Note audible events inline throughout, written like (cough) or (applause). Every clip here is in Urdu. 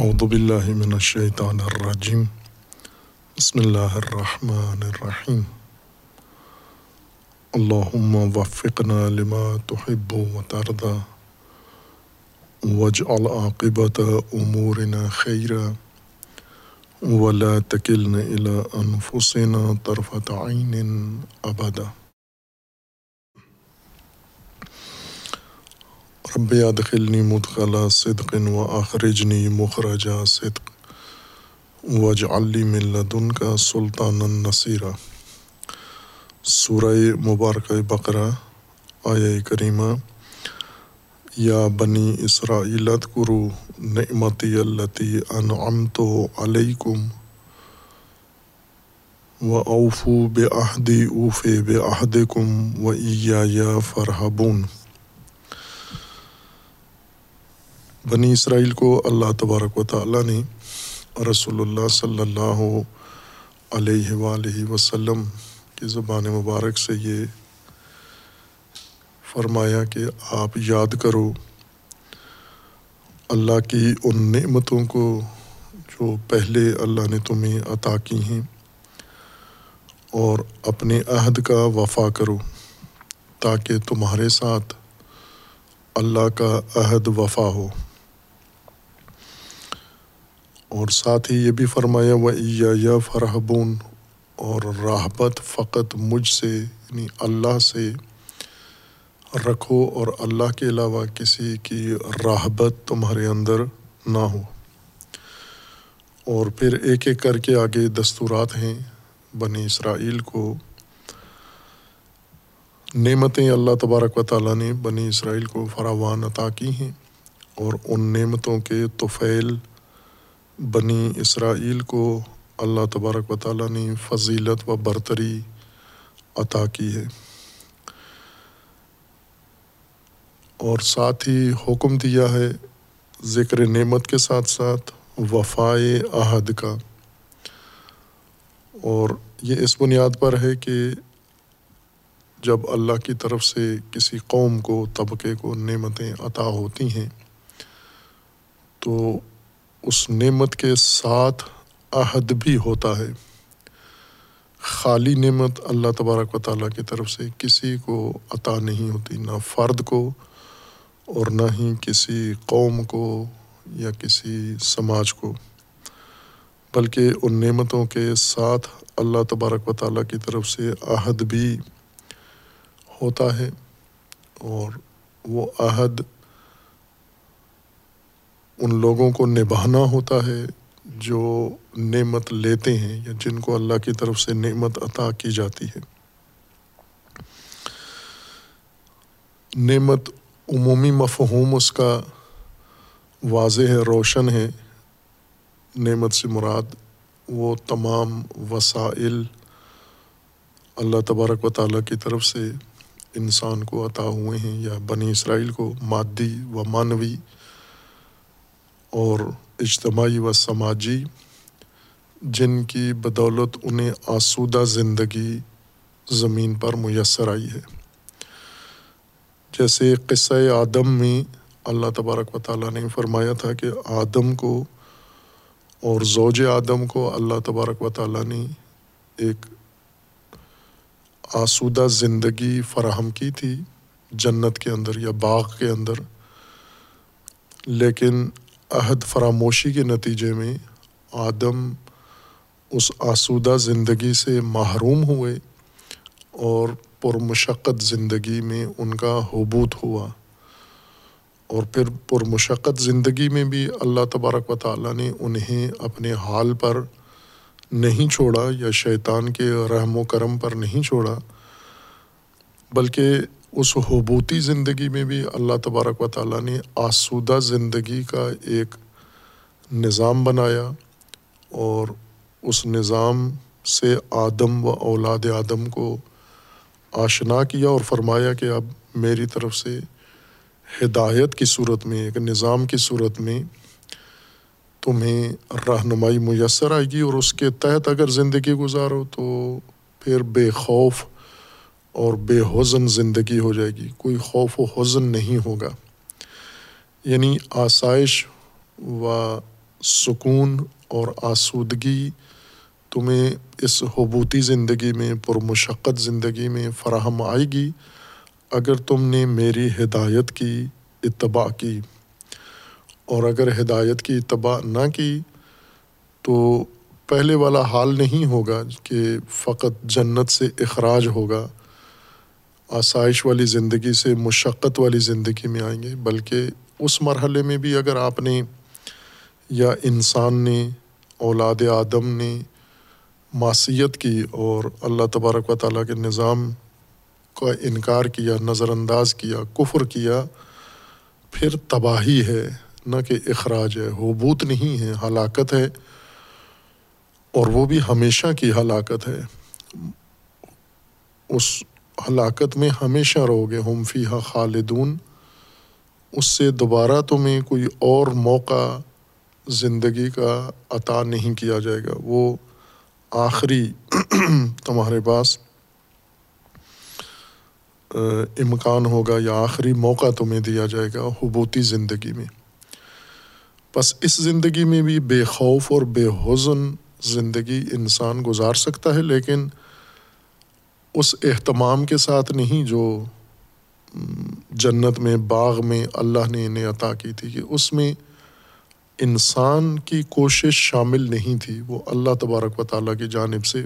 اعوذ باللہ من الشیطان الرجیم بسم اللہ الرحمن الرحیم اللہم وفقنا لما تحب و ترضى واجعل عاقبت امورنا خیرا ولا تکلن الى انفسنا طرفت عین ابدا رب ادخلنی مدخلا صدق و اخرجنی مخرج صدق واجعل لی من لدنک سلطانا نصیرا۔ سورہ مبارکہ بقرہ، آیہ کریمہ، یا بنی اسرائیل اذکروا نعمتی التی انعمت علیکم و اوفو بعہدی اوف بعہدکم و ایایا فرحبون بنی اسرائیل کو اللہ تبارک و تعالیٰ نے رسول اللہ صلی اللہ علیہ وآلہ وسلم کی زبان مبارک سے یہ فرمایا کہ آپ یاد کرو، اللہ کی ان نعمتوں کو جو پہلے اللہ نے تمہیں عطا کی ہیں اور اپنے عہد کا وفا کرو تاکہ تمہارے ساتھ اللہ کا عہد وفا ہو۔ اور ساتھ ہی یہ بھی فرمایا و یا فرحبون اور راحبت فقط مجھ سے یعنی اللہ سے رکھو اور اللہ کے علاوہ کسی کی راحبت تمہارے اندر نہ ہو۔ اور پھر ایک ایک کر کے آگے دستورات ہیں بنی اسرائیل کو۔ نعمتیں اللہ تبارک و تعالیٰ نے بنی اسرائیل کو فراوان عطا کی ہیں اور ان نعمتوں کے توفیل بنی اسرائیل کو اللہ تبارک و تعالیٰ نے فضیلت و برتری عطا کی ہے۔ اور ساتھ ہی حکم دیا ہے ذکر نعمت کے ساتھ ساتھ وفائے عہد کا۔ اور یہ اس بنیاد پر ہے کہ جب اللہ کی طرف سے کسی قوم کو طبقے کو نعمتیں عطا ہوتی ہیں تو اس نعمت کے ساتھ عہد بھی ہوتا ہے۔ خالی نعمت اللہ تبارک و تعالیٰ کی طرف سے کسی کو عطا نہیں ہوتی، نہ فرد کو اور نہ ہی کسی قوم کو یا کسی سماج کو۔ بلکہ ان نعمتوں کے ساتھ اللہ تبارک و تعالیٰ کی طرف سے عہد بھی ہوتا ہے اور وہ عہد ان لوگوں کو نبھانا ہوتا ہے جو نعمت لیتے ہیں یا جن کو اللہ کی طرف سے نعمت عطا کی جاتی ہے۔ نعمت عمومی مفہوم اس کا واضح ہے روشن ہے۔ نعمت سے مراد وہ تمام وسائل اللہ تبارک و تعالیٰ کی طرف سے انسان کو عطا ہوئے ہیں یا بنی اسرائیل کو مادی و معنوی اور اجتماعی و سماجی، جن کی بدولت انہیں آسودہ زندگی زمین پر میسر آئی ہے۔ جیسے قصہ آدم میں اللہ تبارک و تعالیٰ نے فرمایا تھا کہ آدم کو اور زوج آدم کو اللہ تبارک و تعالیٰ نے ایک آسودہ زندگی فراہم کی تھی، جنت کے اندر یا باغ کے اندر۔ لیکن عہد فراموشی کے نتیجے میں آدم اس آسودہ زندگی سے محروم ہوئے اور پرمشقت زندگی میں ان کا حبوط ہوا اور پھر پرمشقت زندگی میں بھی اللہ تبارک و تعالیٰ نے انہیں اپنے حال پر نہیں چھوڑا یا شیطان کے رحم و کرم پر نہیں چھوڑا، بلکہ اس حبوتی زندگی میں بھی اللہ تبارک و تعالیٰ نے آسودہ زندگی کا ایک نظام بنایا اور اس نظام سے آدم و اولاد آدم کو آشنا کیا اور فرمایا کہ اب میری طرف سے ہدایت کی صورت میں، ایک نظام کی صورت میں تمہیں رہنمائی میسر آئے گی اور اس کے تحت اگر زندگی گزارو تو پھر بے خوف اور بے حزن زندگی ہو جائے گی۔ کوئی خوف و حزن نہیں ہوگا۔ یعنی آسائش و سکون اور آسودگی تمہیں اس حبوتی زندگی میں پرمشقت زندگی میں فراہم آئے گی۔ اگر تم نے میری ہدایت کی اتباع کی اور اگر ہدایت کی اتباع نہ کی، تو پہلے والا حال نہیں ہوگا کہ فقط جنت سے اخراج ہوگا۔ آسائش والی زندگی سے مشقت والی زندگی میں آئیں گے، بلکہ اس مرحلے میں بھی اگر آپ نے یا انسان نے، اولاد آدم نے معصیت کی اور اللہ تبارک و تعالیٰ کے نظام کا انکار کیا، نظر انداز کیا، کفر کیا، پھر تباہی ہے، نہ کہ اخراج ہے حبوت نہیں ہے، ہلاکت ہے، اور وہ بھی ہمیشہ کی ہلاکت ہے۔ اس ہلاکت میں ہمیشہ رہو گے، ہم فی خالدون۔ اس سے دوبارہ تمہیں کوئی اور موقع زندگی کا عطا نہیں کیا جائے گا۔ وہ آخری (clears throat) تمہارے پاس امکان ہوگا یا آخری موقع تمہیں دیا جائے گا حبوتی زندگی میں۔ بس اس زندگی میں بھی بے خوف اور بے حزن زندگی انسان گزار سکتا ہے، لیکن اس اہتمام کے ساتھ نہیں جو، جنت میں، باغ میں اللہ نے انہیں عطا کی تھی، کہ اس میں انسان کی کوشش شامل نہیں تھی۔ وہ اللہ تبارک و تعالیٰ کی جانب سے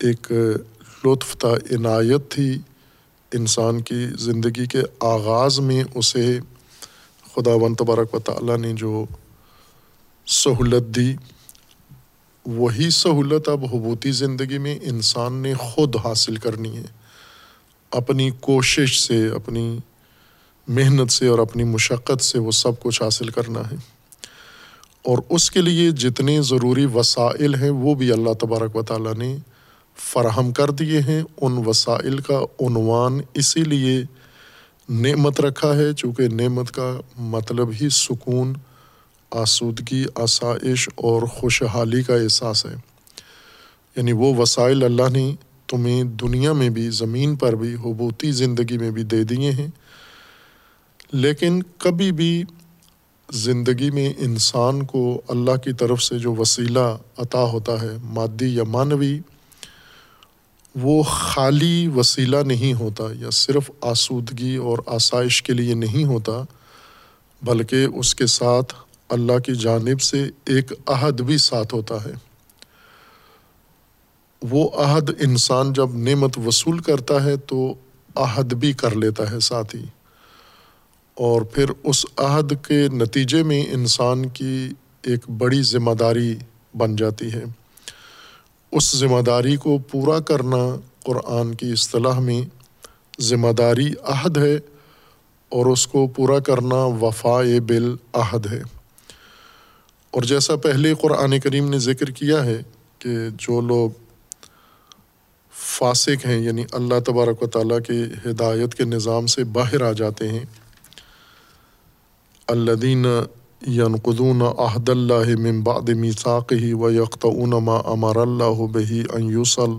ایک لطف تھا، عنایت تھی انسان کی زندگی کے آغاز میں اسے۔ خدا ون تبارک و تعالیٰ نے جو سہولت دی وہی سہولت اب حبوتی زندگی میں انسان نے خود حاصل کرنی ہے۔ اپنی کوشش سے، اپنی محنت سے اور اپنی مشقت سے وہ سب کچھ حاصل کرنا ہے۔ اور اس کے لیے جتنے ضروری وسائل ہیں، وہ بھی اللہ تبارک و تعالیٰ نے فراہم کر دیے ہیں۔ ان وسائل کا عنوان اسی لیے نعمت رکھا ہے، چونکہ نعمت کا مطلب ہی سکون آسودگی آسائش اور خوشحالی کا احساس ہے۔ یعنی وہ وسائل اللہ نے تمہیں دنیا میں بھی، زمین پر بھی حبوتی زندگی میں بھی دے دیے ہیں۔ لیکن کبھی بھی زندگی میں انسان کو اللہ کی طرف سے جو وسیلہ عطا ہوتا ہے، مادی یا مانوی وہ خالی وسیلہ نہیں ہوتا یا صرف آسودگی اور آسائش کے لیے نہیں ہوتا، بلکہ اس کے ساتھ اللہ کی جانب سے ایک عہد بھی ساتھ ہوتا ہے۔ وہ عہد انسان جب نعمت وصول کرتا ہے تو عہد بھی کر لیتا ہے ساتھ ہی۔ اور پھر اس عہد کے نتیجے میں انسان کی ایک بڑی ذمہ داری بن جاتی ہے۔ اس ذمہ داری کو پورا کرنا قرآن کی اصطلاح میں ذمہ داری عہد ہے اور اس کو پورا کرنا وفا بالعہد ہے۔ اور جیسا پہلے قرآن کریم نے ذکر کیا ہے کہ جو لوگ فاسق ہیں یعنی اللہ تبارک و تعالیٰ کے ہدایت کے نظام سے باہر آ جاتے ہیں الدین ینقدون عہد اللہ من بعد میثاقہ و یقطعون ما امر اللہ بہی ان یوسل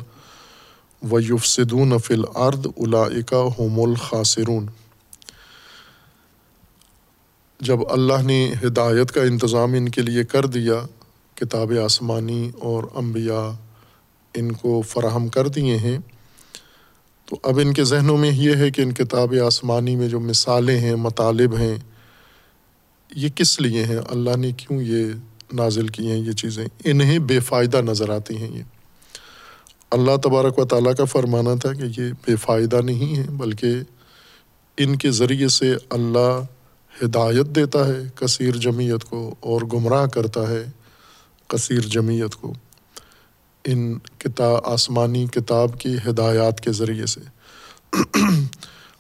و یفسدون فی الارض اولئک هم الخاسرون۔ جب اللہ نے ہدایت کا انتظام ان کے لیے کر دیا، کتاب آسمانی اور انبیاء ان کو فراہم کر دیے ہیں، تو اب ان کے ذہنوں میں یہ ہے کہ ان کتاب آسمانی میں جو مثالیں ہیں، مطالب ہیں، یہ کس لیے ہیں؟ اللہ نے کیوں یہ نازل کی ہیں یہ چیزیں؟ انہیں بے فائدہ نظر آتی ہیں یہ۔ اللہ تبارک و تعالیٰ کا فرمانا تھا کہ یہ بے فائدہ نہیں ہے بلکہ ان کے ذریعے سے اللہ ہدایت دیتا ہے، کثیر جمعیت کو اور گمراہ کرتا ہے کثیر جمعیت کو۔ ان کتاب آسمانی کتاب کی ہدایات کے ذریعے سے۔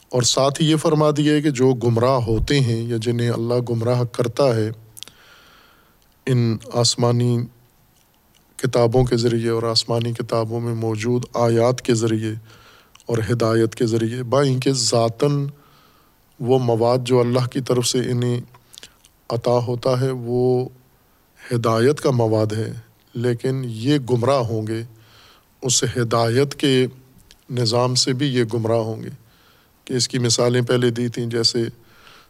اور ساتھ ہی یہ فرما دیا ہے کہ جو گمراہ ہوتے ہیں یا جنہیں اللہ گمراہ کرتا ہے، ان آسمانی کتابوں کے ذریعے اور آسمانی کتابوں میں موجود آیات کے ذریعے اور ہدایت کے ذریعے بائیں کہ ذاتاً وہ مواد جو اللہ کی طرف سے انہیں عطا ہوتا ہے، وہ ہدایت کا مواد ہے، لیکن یہ گمراہ ہوں گے۔ اس ہدایت کے نظام سے بھی یہ گمراہ ہوں گے۔ کہ اس کی مثالیں پہلے دی تھیں، جیسے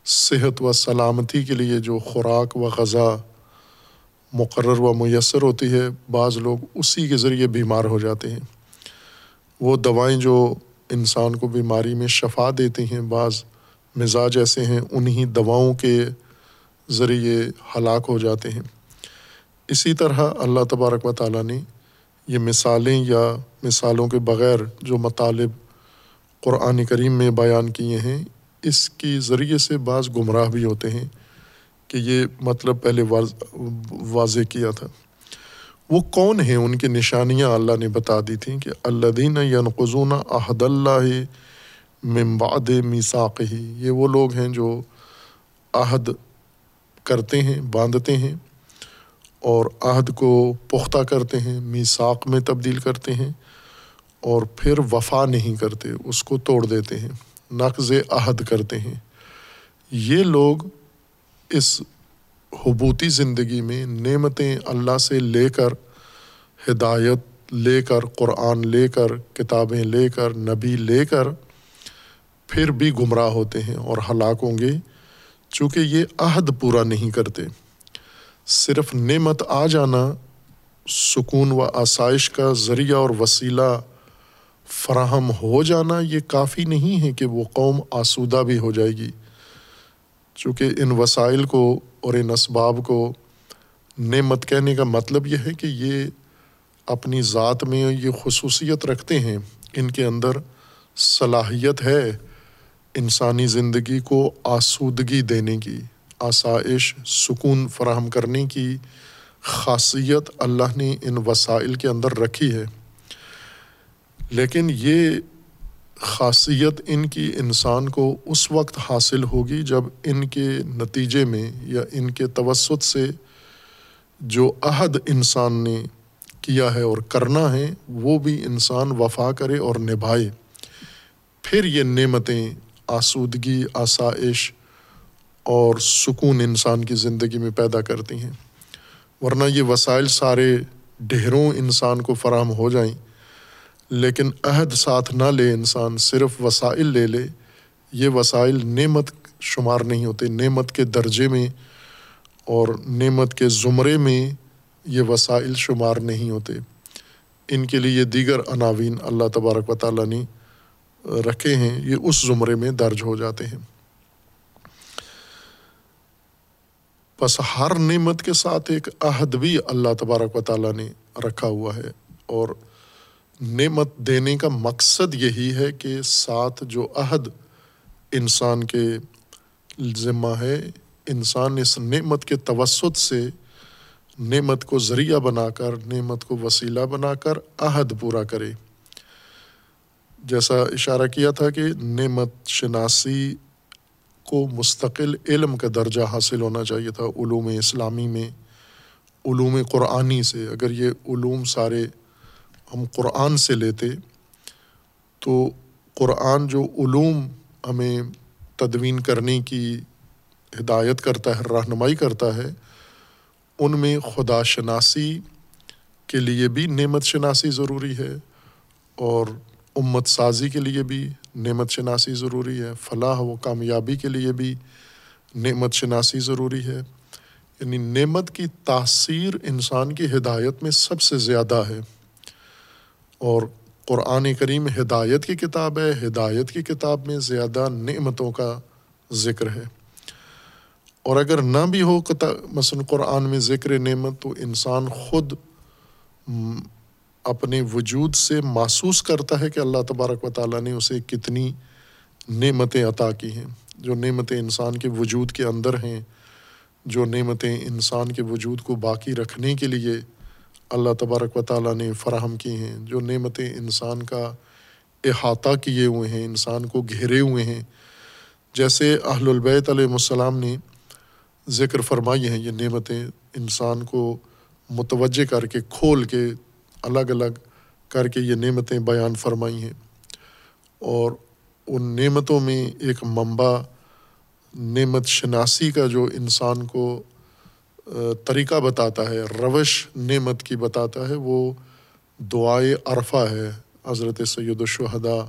صحت و سلامتی کے لیے جو خوراک و غذا مقرر و میسر ہوتی ہے، بعض لوگ اسی کے ذریعے بیمار ہو جاتے ہیں۔ وہ دوائیں جو انسان کو بیماری میں شفا دیتی ہیں، بعض مزاج ایسے ہیں انہیں دواؤں کے ذریعے ہلاک ہو جاتے ہیں۔ اسی طرح اللہ تبارک و تعالیٰ نے یہ مثالیں یا مثالوں کے بغیر جو مطالب قرآن کریم میں بیان کیے ہیں، اس کی ذریعے سے بعض گمراہ بھی ہوتے ہیں کہ یہ مطلب پہلے واضح کیا تھا۔ وہ کون ہیں؟ ان کی نشانیاں اللہ نے بتا دی تھیں کہ اللہ دین ینقضون عہد اللہ ممباد میساک ہی یہ وہ لوگ ہیں جو عہد کرتے ہیں، باندھتے ہیں اور عہد کو پختہ کرتے ہیں میساک میں تبدیل کرتے ہیں اور پھر وفا نہیں کرتے، اس کو توڑ دیتے ہیں، نقض عہد کرتے ہیں۔ یہ لوگ اس حبوتی زندگی میں نعمتیں اللہ سے لے کر، ہدایت لے کر، قرآن لے کر، کتابیں لے کر، نبی لے کر پھر بھی گمراہ ہوتے ہیں اور ہلاک ہوں گے چونکہ یہ عہد پورا نہیں کرتے۔ صرف نعمت آ جانا، سکون و آسائش کا ذریعہ اور وسیلہ فراہم ہو جانا یہ کافی نہیں ہے کہ وہ قوم آسودہ بھی ہو جائے گی۔ چونکہ ان وسائل کو اور ان اسباب کو نعمت کہنے کا مطلب یہ ہے کہ یہ اپنی ذات میں یہ خصوصیت رکھتے ہیں۔ ان کے اندر صلاحیت ہے۔ انسانی زندگی کو آسودگی دینے کی، آسائش، سکون فراہم کرنے کی خاصیت اللہ نے ان وسائل کے اندر رکھی ہے۔ لیکن یہ خاصیت ان کی انسان کو اس وقت حاصل ہوگی جب ان کے نتیجے میں یا ان کے توسط سے جو عہد انسان نے کیا ہے اور کرنا ہے، وہ بھی انسان وفا کرے اور نبھائے۔ پھر یہ نعمتیں آسودگی، آسائش اور سکون انسان کی زندگی میں پیدا کرتی ہیں۔ ورنہ یہ وسائل سارے ڈھیروں انسان کو فراہم ہو جائیں۔ لیکن عہد ساتھ نہ لے انسان، صرف وسائل لے لے۔ یہ وسائل نعمت شمار نہیں ہوتے۔ نعمت کے درجے میں اور نعمت کے زمرے میں یہ وسائل شمار نہیں ہوتے۔ ان کے لیے دیگر عناوین اللہ تبارک و تعالیٰ نے رکھے ہیں، یہ اس زمرے میں درج ہو جاتے ہیں۔ بس ہر نعمت کے ساتھ ایک عہد بھی اللہ تبارک و تعالیٰ نے رکھا ہوا ہے۔ اور نعمت دینے کا مقصد یہی ہے کہ ساتھ جو عہد انسان کے ذمہ ہے، انسان اس نعمت کے توسط سے نعمت کو ذریعہ بنا کر، نعمت کو وسیلہ بنا کر عہد پورا کرے۔ جیسا اشارہ کیا تھا کہ نعمت شناسی کو مستقل علم کا درجہ حاصل ہونا چاہیے تھا علوم اسلامی میں، علوم قرآنی سے۔ اگر یہ علوم سارے ہم قرآن سے لیتے تو قرآن جو علوم ہمیں تدوین کرنے کی ہدایت کرتا ہے، رہنمائی کرتا ہے، ان میں خدا شناسی کے لیے بھی نعمت شناسی ضروری ہے اور امت سازی کے لیے بھی نعمت شناسی ضروری ہے، فلاح و کامیابی کے لیے بھی نعمت شناسی ضروری ہے۔ یعنی نعمت کی تاثیر انسان کی ہدایت میں سب سے زیادہ ہے۔ اور قرآن کریم ہدایت کی کتاب ہے، ہدایت کی کتاب میں زیادہ نعمتوں کا ذکر ہے۔ اور اگر نہ بھی ہو مثلاً قرآن میں ذکر نعمت، تو انسان خود اپنے وجود سے محسوس کرتا ہے کہ اللہ تبارک و تعالیٰ نے اسے کتنی نعمتیں عطا کی ہیں۔ جو نعمتیں انسان کے وجود کے اندر ہیں، جو نعمتیں انسان کے وجود کو باقی رکھنے کے لیے اللہ تبارک و تعالیٰ نے فراہم کی ہیں۔ جو نعمتیں انسان کا احاطہ کیے ہوئے ہیں، انسان کو گھیرے ہوئے ہیں۔ جیسے اہل البیت علیہ السلام نے ذکر فرمائی ہیں، یہ نعمتیں انسان کو متوجہ کر کے، کھول کے الگ الگ کر کے یہ نعمتیں بیان فرمائی ہیں۔ اور ان نعمتوں میں ایک منبع، نعمت شناسی کا جو انسان کو طریقہ بتاتا ہے، روش نعمت کی بتاتا ہے، وہ دعائے عرفہ ہے حضرت سید الشہداء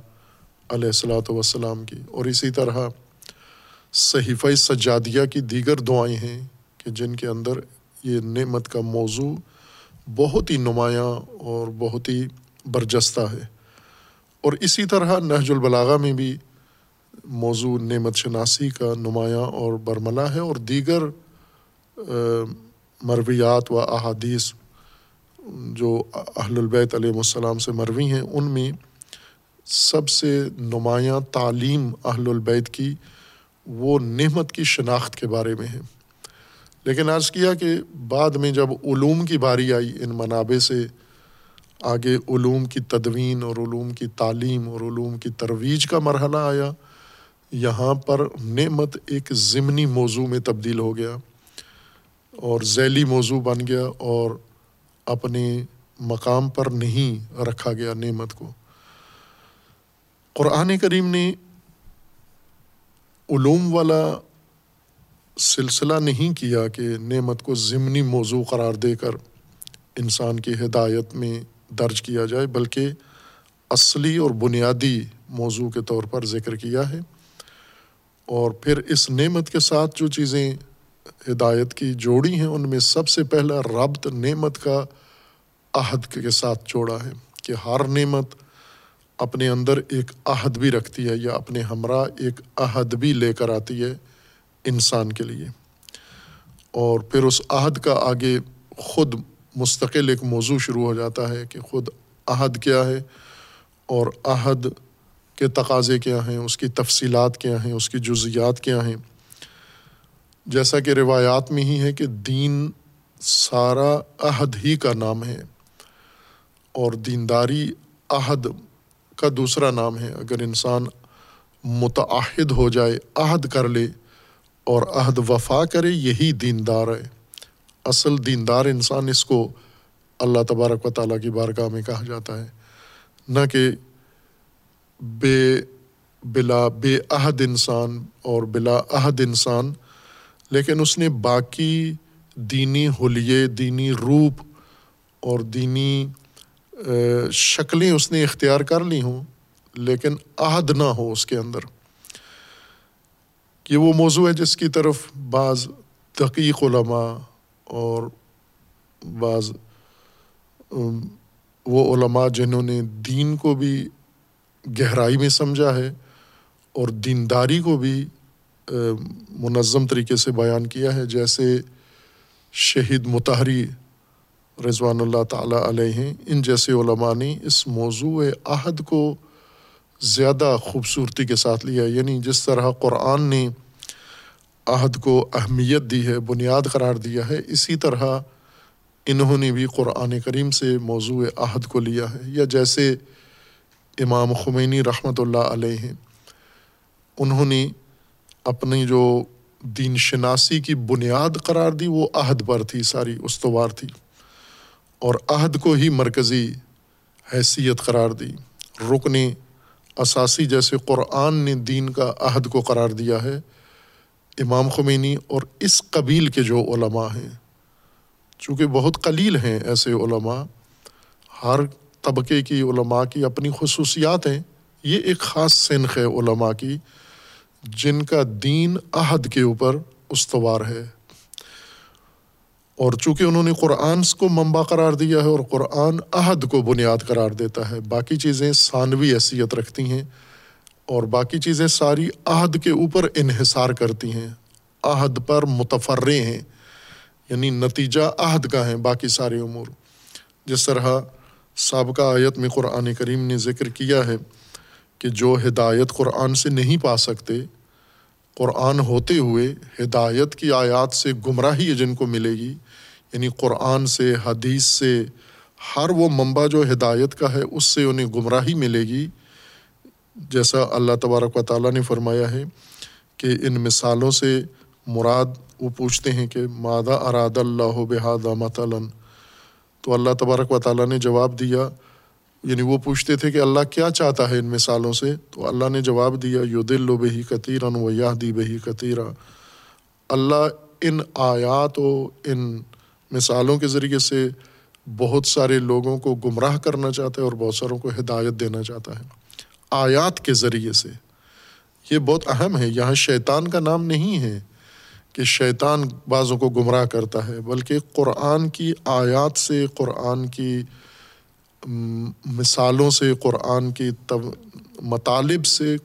علیہ السلاۃ وسلام کی۔ اور اسی طرح صحیفہ سجادیہ کی دیگر دعائیں ہیں کہ جن کے اندر یہ نعمت کا موضوع بہت ہی نمایاں اور بہت ہی برجستہ ہے۔ اور اسی طرح نہج البلاغہ میں بھی موضوع نعمت شناسی کا نمایاں اور برملا ہے اور دیگر مرویات و احادیث جو اہل البیت علیہ السلام سے مروی ہیں، ان میں سب سے نمایاں تعلیم اہل البیت کی وہ نعمت کی شناخت کے بارے میں ہے۔ لیکن عرض کیا کہ بعد میں جب علوم کی باری آئی ان منابع سے، آگے علوم کی تدوین اور علوم کی تعلیم اور علوم کی ترویج کا مرحلہ آیا، یہاں پر نعمت ایک ضمنی موضوع میں تبدیل ہو گیا اور ذیلی موضوع بن گیا اور اپنے مقام پر نہیں رکھا گیا نعمت کو۔ قرآن کریم نے علوم والا سلسلہ نہیں کیا کہ نعمت کو ضمنی موضوع قرار دے کر انسان کی ہدایت میں درج کیا جائے، بلکہ اصلی اور بنیادی موضوع کے طور پر ذکر کیا ہے۔ اور پھر اس نعمت کے ساتھ جو چیزیں ہدایت کی جوڑی ہیں، ان میں سب سے پہلا ربط نعمت کا عہد کے ساتھ جوڑا ہے کہ ہر نعمت اپنے اندر ایک عہد بھی رکھتی ہے یا اپنے ہمراہ ایک عہد بھی لے کر آتی ہے۔ انسان کے لیے۔ اور پھر اس عہد کا آگے خود مستقل ایک موضوع شروع ہو جاتا ہے کہ خود عہد کیا ہے اور عہد کے تقاضے کیا ہیں، اس کی تفصیلات کیا ہیں، اس کی جزیات کیا ہیں۔ جیسا کہ روایات میں ہی ہے کہ دین سارا عہد ہی کا نام ہے اور دینداری عہد کا دوسرا نام ہے۔ اگر انسان متعہد ہو جائے، عہد کر لے اور عہد وفا کرے، یہی دیندار ہے۔ اصل دیندار انسان اس کو اللہ تبارک و تعالیٰ کی بارگاہ میں کہا جاتا ہے۔ نہ کہ بے، بلا، بے عہد انسان اور بلا عہد انسان، لیکن اس نے باقی دینی حلیے، دینی روپ اور دینی شکلیں اس نے اختیار کر لی ہوں، لیکن عہد نہ ہو اس کے اندر۔ یہ وہ موضوع ہے جس کی طرف بعض تحقیق علماء اور بعض وہ علماء جنہوں نے دین کو بھی گہرائی میں سمجھا ہے اور دینداری کو بھی منظم طریقے سے بیان کیا ہے، جیسے شہید متحری رضوان اللہ تعالیٰ علیہ ان جیسے علماء نے اس موضوع عہد کو زیادہ خوبصورتی کے ساتھ لیا ہے۔ یعنی جس طرح قرآن نے عہد کو اہمیت دی ہے، بنیاد قرار دیا ہے، اسی طرح انہوں نے بھی قرآن کریم سے موضوع عہد کو لیا ہے۔ یا جیسے امام خمینی رحمۃ اللہ علیہ ہیں، انہوں نے اپنی جو دین شناسی کی بنیاد قرار دی، وہ عہد پر تھی، ساری استوار تھی۔ اور عہد کو ہی مرکزی حیثیت قرار دی۔ رکن اساسی جیسے قرآن نے دین کا عہد کو قرار دیا ہے، امام خمینی اور اس قبیل کے جو علماء ہیں، چونکہ بہت قلیل ہیں ایسے علماء، ہر طبقے کی علماء کی اپنی خصوصیات ہیں، یہ ایک خاص سنخ ہے علماء کی، جن کا دین عہد کے اوپر استوار ہے۔ اور چونکہ انہوں نے قرآن کو منبع قرار دیا ہے اور قرآن عہد کو بنیاد قرار دیتا ہے، باقی چیزیں ثانوی حیثیت رکھتی ہیں اور باقی چیزیں ساری عہد کے اوپر انحصار کرتی ہیں۔ عہد پر متفرے ہیں یعنی نتیجہ عہد کا ہے باقی سارے امور۔ جس طرح سابقہ آیت میں قرآن کریم نے ذکر کیا ہے کہ جو ہدایت قرآن سے نہیں پا سکتے، قرآن ہوتے ہوئے ہدایت کی آیات سے گمراہی جن کو ملے گی یعنی قرآن سے، حدیث سے، ہر وہ منبع جو ہدایت کا ہے، اس سے انہیں گمراہی ملے گی۔ جیسا اللہ تبارک و تعالیٰ نے فرمایا ہے کہ ان مثالوں سے مراد وہ پوچھتے ہیں کہ مادہ اراد اللہ بحاد مطلً تو اللہ تبارک و تعالیٰ نے جواب دیا یعنی وہ پوچھتے تھے کہ اللہ کیا چاہتا ہے ان مثالوں سے؟ تو اللہ نے جواب دیا یو دل و بہی قطیرن و یا دی بہی قطیرہ اللہ ان آیات و ان مثالوں کے ذریعے سے بہت سارے لوگوں کو گمراہ کرنا چاہتا ہے اور بہت ساروں کو ہدایت دینا چاہتا ہے۔ آیات کے ذریعے سے۔ یہ بہت اہم ہے۔ یہاں شیطان کا نام نہیں ہے کہ شیطان بعضوں کو گمراہ کرتا ہے، بلکہ قرآن کی آیات سے، قرآن کی مثالوں سے، قرآن کی مطالب سے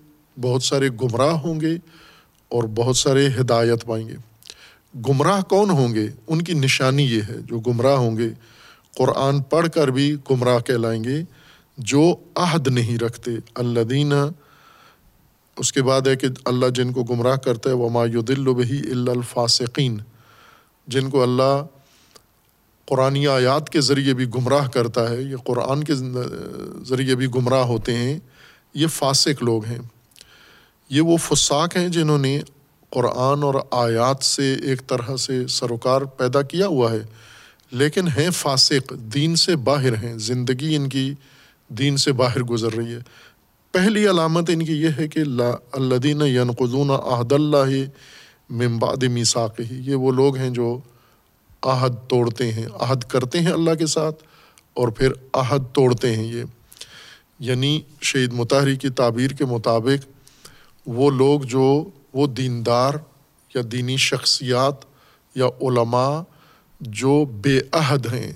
بہت سارے گمراہ ہوں گے اور بہت سارے ہدایت پائیں گے۔ گمراہ کون ہوں گے؟ ان کی نشانی یہ ہے، جو گمراہ ہوں گے۔ قرآن پڑھ کر بھی گمراہ کہلائیں گے، جو عہد نہیں رکھتے۔ اللہ دینا اس کے بعد ہے کہ اللہ جن کو گمراہ کرتا ہے وہ مایود بہی الفاصقین جن کو اللہ قرآن آیات کے ذریعے بھی گمراہ کرتا ہے یہ قرآن کے ذریعے بھی گمراہ ہوتے ہیں، یہ فاسق لوگ ہیں۔ یہ وہ فساق ہیں جنہوں نے قرآن اور آیات سے ایک طرح سے سروکار پیدا کیا ہوا ہے۔ لیکن ہیں فاسق، دین سے باہر ہیں۔ زندگی ان کی دین سے باہر گزر رہی ہے۔ پہلی علامت ان کی یہ ہے کہ اللہ دین ینقضون عہد اللہ ممباد میساک ہی یہ وہ لوگ ہیں جو عہد توڑتے ہیں، عہد کرتے ہیں اللہ کے ساتھ اور پھر عہد توڑتے ہیں۔ یہ یعنی شہید متحری کی تعبیر کے مطابق وہ لوگ جو وہ دیندار یا دینی شخصیات یا علماء جو بے عہد ہیں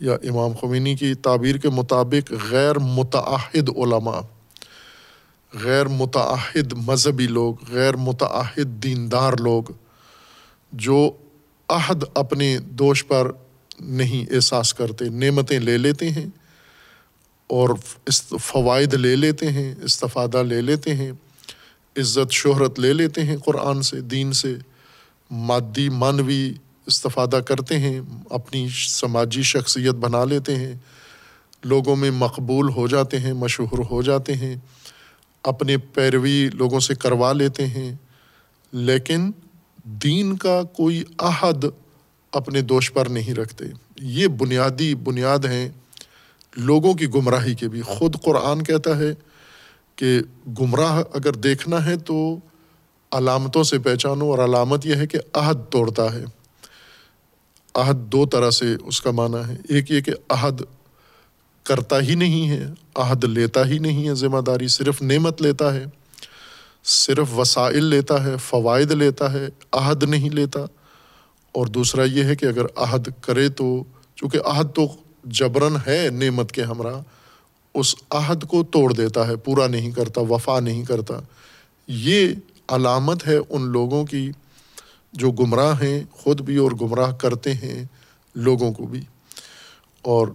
یا امام خمینی کی تعبیر کے مطابق غیر متعہد علماء، غیر متعہد مذہبی لوگ، غیر متعہد دیندار لوگ جو عہد اپنے دوش پر نہیں احساس کرتے، نعمتیں لے لیتے ہیں اور فوائد لے لیتے ہیں، استفادہ لے لیتے ہیں۔ عزت، شہرت لے لیتے ہیں قرآن سے، دین سے۔ مادی، مانوی استفادہ کرتے ہیں، اپنی سماجی شخصیت بنا لیتے ہیں۔ لوگوں میں مقبول ہو جاتے ہیں، مشہور ہو جاتے ہیں۔ اپنے پیروی لوگوں سے کروا لیتے ہیں۔ لیکن دین کا کوئی عہد اپنے دوش پر نہیں رکھتے۔ یہ بنیادی بنیاد ہیں۔ لوگوں کی گمراہی کے بھی۔ خود قرآن کہتا ہے کہ گمراہ اگر دیکھنا ہے تو علامتوں سے پہچانو اور علامت یہ ہے کہ عہد توڑتا ہے۔ عہد دو طرح سے اس کا معنی ہے۔ ایک یہ کہ عہد کرتا ہی نہیں ہے، عہد لیتا ہی نہیں ہے، ذمہ داری صرف نعمت لیتا ہے، صرف وسائل لیتا ہے، فوائد لیتا ہے، عہد نہیں لیتا۔ اور دوسرا یہ ہے کہ اگر عہد کرے تو، چونکہ عہد تو جبرن ہے نعمت کے ہمراہ اس عہد کو توڑ دیتا ہے، پورا نہیں کرتا، وفا نہیں کرتا۔ یہ علامت ہے ان لوگوں کی جو گمراہ ہیں، خود بھی اور گمراہ کرتے ہیں لوگوں کو بھی۔ اور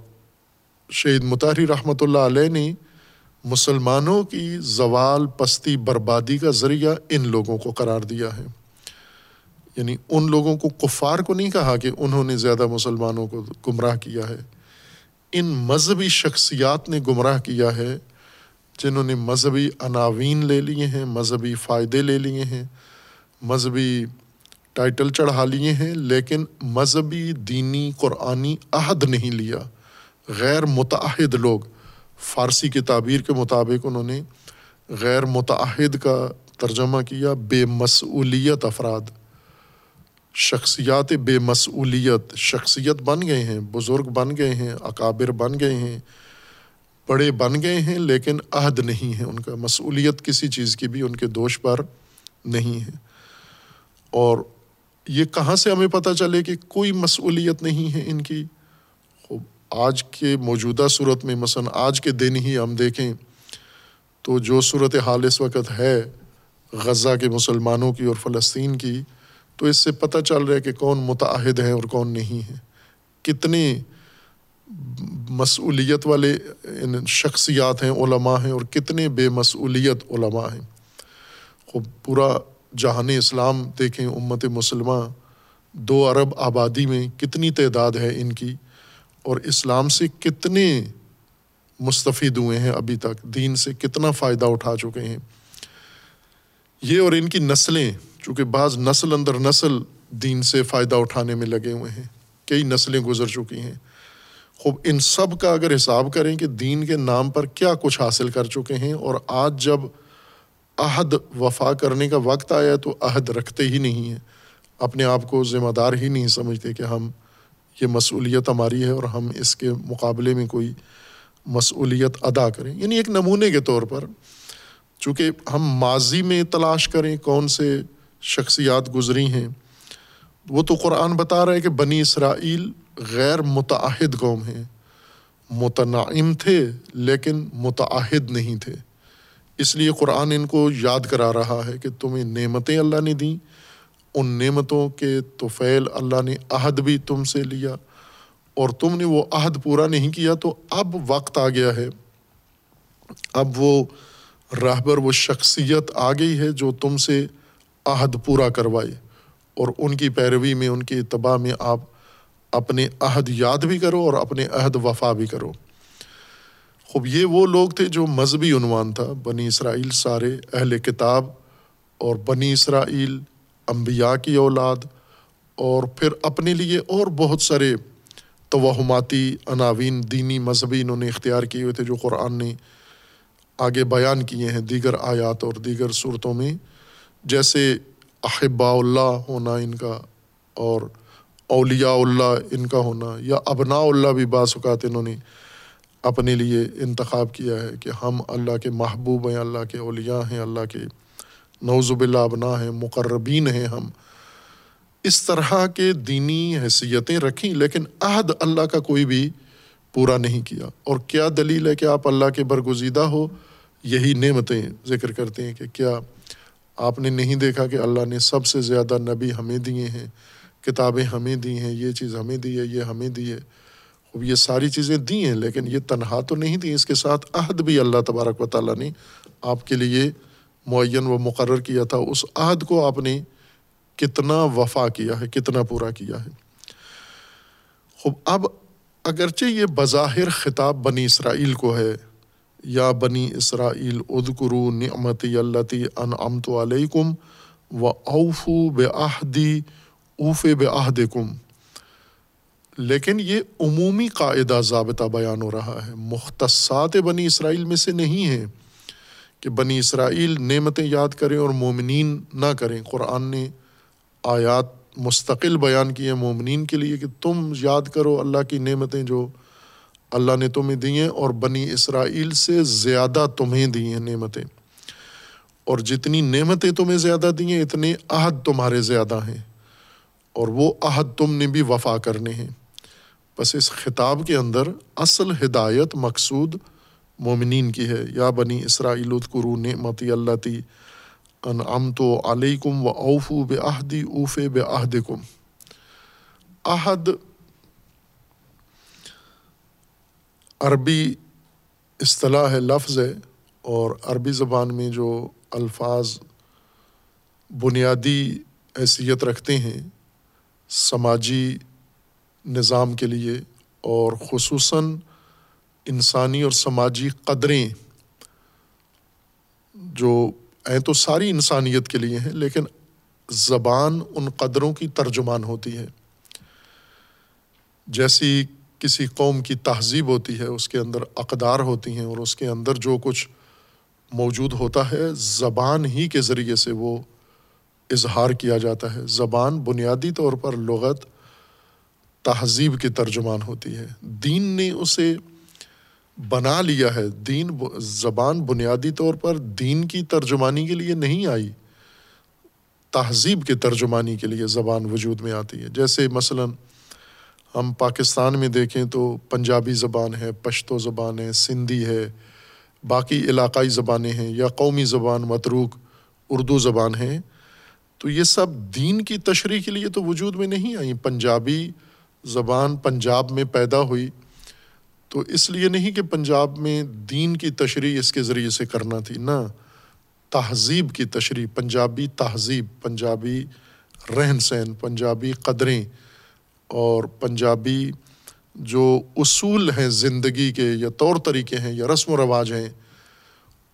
شہید مطالع رحمۃ اللہ علیہ نے مسلمانوں کی زوال پستی بربادی کا ذریعہ ان لوگوں کو قرار دیا ہے۔ یعنی ان لوگوں کو کفار کو نہیں کہا کہ انہوں نے زیادہ مسلمانوں کو گمراہ کیا ہے۔ ان مذہبی شخصیات نے گمراہ کیا ہے جنہوں نے مذہبی عناوین لے لیے ہیں، مذہبی فائدے لے لیے ہیں، مذہبی ٹائٹل چڑھا لیے ہیں، لیکن مذہبی دینی قرآنی عہد نہیں لیا۔ غیر متعہد لوگ، فارسی کی تعبیر کے مطابق انہوں نے غیر متعہد کا ترجمہ کیا، بے مسئولیت افراد۔ شخصیات بے مسئولیت شخصیت بن گئے ہیں، بزرگ بن گئے ہیں، اکابر بن گئے ہیں، بڑے بن گئے ہیں، لیکن عہد نہیں ہے ان کا۔ مسئولیت کسی چیز کی بھی ان کے دوش پر نہیں ہے۔ اور یہ کہاں سے ہمیں پتہ چلے کہ کوئی مسئولیت نہیں ہے ان کی؟ آج کے موجودہ صورت میں، مثلاً آج کے دن ہی ہم دیکھیں تو جو صورت حال اس وقت ہے، غزہ کے مسلمانوں کی اور فلسطین کی تو اس سے پتہ چل رہا ہے کہ کون متعہد ہیں اور کون نہیں ہیں۔ کتنے مسئولیت والے شخصیات ہیں، علماء ہیں اور کتنے بے مسئولیت علماء ہیں۔ خوب پورا جہان اسلام دیکھیں، امت مسلمہ دو ارب آبادی میں کتنی تعداد ہے ان کی اور اسلام سے کتنے مستفید ہوئے ہیں ابھی تک، دین سے کتنا فائدہ اٹھا چکے ہیں۔ یہ اور ان کی نسلیں چونکہ بعض نسل اندر نسل دین سے فائدہ اٹھانے میں لگے ہوئے ہیں، کئی نسلیں گزر چکی ہیں۔ خوب، ان سب کا اگر حساب کریں کہ دین کے نام پر کیا کچھ حاصل کر چکے ہیں، اور آج جب عہد وفا کرنے کا وقت آیا تو عہد رکھتے ہی نہیں ہیں۔ اپنے آپ کو ذمہ دار ہی نہیں سمجھتے کہ ہم، یہ مسئولیت ہماری ہے اور ہم اس کے مقابلے میں کوئی مسئولیت ادا کریں۔ یعنی ایک نمونے کے طور پر، چونکہ ہم ماضی میں تلاش کریں کون سے شخصیات گزری ہیں۔ وہ تو قرآن بتا رہا ہے کہ بنی اسرائیل غیر متعہد قوم ہیں۔ متنعم تھے لیکن متعہد نہیں تھے۔ اس لیے قرآن ان کو یاد کرا رہا ہے کہ تمہیں نعمتیں اللہ نے دیں۔ ان نعمتوں کے توفیل اللہ نے عہد بھی تم سے لیا۔ اور تم نے وہ عہد پورا نہیں کیا تو اب وقت آ گیا ہے۔ اب وہ رہبر وہ شخصیت آ گئی ہے جو تم سے عہد پورا کروائے اور ان کی پیروی میں، ان کے اتباع میں آپ اپنے عہد یاد بھی کرو اور اپنے عہد وفا بھی کرو۔ خوب، یہ وہ لوگ تھے جو مذہبی عنوان تھا، بنی اسرائیل سارے اہل کتاب اور بنی اسرائیل انبیاء کی اولاد اور پھر اپنے لیے اور بہت سارے توہماتی عناوین دینی مذہبی انہوں نے اختیار کیے ہوئے تھے جو قرآن نے آگے بیان کیے ہیں دیگر آیات اور دیگر صورتوں میں۔ جیسے احبا اللہ ہونا ان کا اور اولیاء اللہ ان کا ہونا یا ابناء اللہ بھی بعض اوقات انہوں نے اپنے لیے انتخاب کیا ہے کہ ہم اللہ کے محبوب ہیں، اللہ کے اولیاء ہیں، اللہ کے نوزب اللہ ابنا ہیں، مقربین ہیں ہم۔ اس طرح کے دینی حیثیتیں رکھیں، لیکن عہد اللہ کا کوئی بھی پورا نہیں کیا۔ اور کیا دلیل ہے کہ آپ اللہ کے برگزیدہ ہو؟ یہی نعمتیں ذکر کرتے ہیں کہ کیا آپ نے نہیں دیکھا کہ اللہ نے سب سے زیادہ نبی ہمیں دیے ہیں، کتابیں ہمیں دی ہیں، یہ چیز ہمیں دی ہے، یہ ہمیں دی ہے۔ اب یہ ساری چیزیں دی ہیں، لیکن یہ تنہا تو نہیں دی، اس کے ساتھ عہد بھی اللہ تبارک و تعالیٰ نے آپ کے لیے معین و مقرر کیا تھا۔ اس عہد کو آپ نے کتنا وفا کیا ہے، کتنا پورا کیا ہے۔ خوب اب اگرچہ یہ بظاہر خطاب بنی اسرائیل کو ہے یا بنی اسرائیل ادکرو نعمتی اللہ ان امت علیکم و اوفو بے آہدی اوف بے عہد کم لیکن یہ عمومی قاعدہ ضابطہ بیان ہو رہا ہے۔ مختصات بنی اسرائیل میں سے نہیں ہے کہ بنی اسرائیل نعمتیں یاد کریں اور مومنین نہ کریں۔ قرآن نے آیات مستقل بیان کی ہیں مومنین کے لیے کہ تم یاد کرو اللہ کی نعمتیں جو اللہ نے تمہیں دی ہیں اور بنی اسرائیل سے زیادہ تمہیں دی ہیں نعمتیں۔ اور جتنی نعمتیں تمہیں زیادہ دی ہیں اتنے عہد تمہارے زیادہ ہیں۔ اور وہ عہد تم نے بھی وفا کرنے ہیں۔ بس اس خطاب کے اندر اصل ہدایت مقصود مومنین کی ہے۔ یا بنی اسرائیل قرو نعمتی اللہ تی ان ام تو علیہ کم و اوفو بے اوف بے عہد کم عہد عربی اصطلاح ہے، لفظ ہے، اور عربی زبان میں جو الفاظ بنیادی حیثیت رکھتے ہیں سماجی نظام کے لیے اور خصوصاً انسانی اور سماجی قدریں جو ہیں تو ساری انسانیت کے لیے ہیں، لیکن زبان ان قدروں کی ترجمان ہوتی ہے۔ جیسی کسی قوم کی تہذیب ہوتی ہے، اس کے اندر اقدار ہوتی ہیں اور اس کے اندر جو کچھ موجود ہوتا ہے، زبان ہی کے ذریعے سے وہ اظہار کیا جاتا ہے۔ زبان بنیادی طور پر لغت تہذیب کی ترجمان ہوتی ہے۔ دین نے اسے بنا لیا ہے۔ دین زبان بنیادی طور پر دین کی ترجمانی کے لیے نہیں آئی۔ تہذیب کے ترجمانی کے لیے زبان وجود میں آتی ہے۔ جیسے مثلاً ہم پاکستان میں دیکھیں تو پنجابی زبان ہے، پشتو زبان ہے، سندھی ہے، باقی علاقائی زبانیں ہیں یا قومی زبان متروک اردو زبان ہیں۔ تو یہ سب دین کی تشریح کے لیے تو وجود میں نہیں آئی پنجابی زبان پنجاب میں پیدا ہوئی۔ تو اس لیے نہیں کہ پنجاب میں دین کی تشریح اس کے ذریعے سے کرنا تھی، نہ۔ تہذیب کی تشریح، پنجابی تہذیب، پنجابی رہن سہن، پنجابی قدریں۔ اور پنجابی جو اصول ہیں زندگی کے یا طور طریقے ہیں یا رسم و رواج ہیں،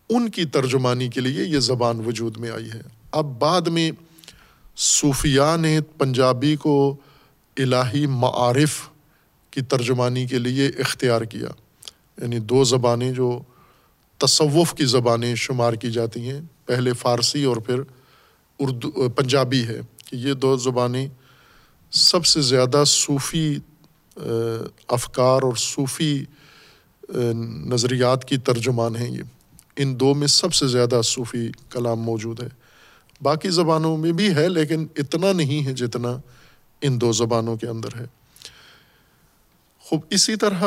ان کی ترجمانی کے لیے یہ زبان وجود میں آئی ہے۔ اب بعد میں صوفیہ نے پنجابی کو الہی معارف کی ترجمانی کے لیے اختیار کیا۔ یعنی دو زبانیں جو تصوف کی زبانیں شمار کی جاتی ہیں، پہلے فارسی اور پھر اردو، پنجابی ہے۔ کہ یہ دو زبانیں سب سے زیادہ صوفی افکار اور صوفی نظریات کی ترجمان ہیں یہ۔ ان دو میں سب سے زیادہ صوفی کلام موجود ہے۔ باقی زبانوں میں بھی ہے لیکن اتنا نہیں ہے جتنا ان دو زبانوں کے اندر ہے۔ خوب، اسی طرح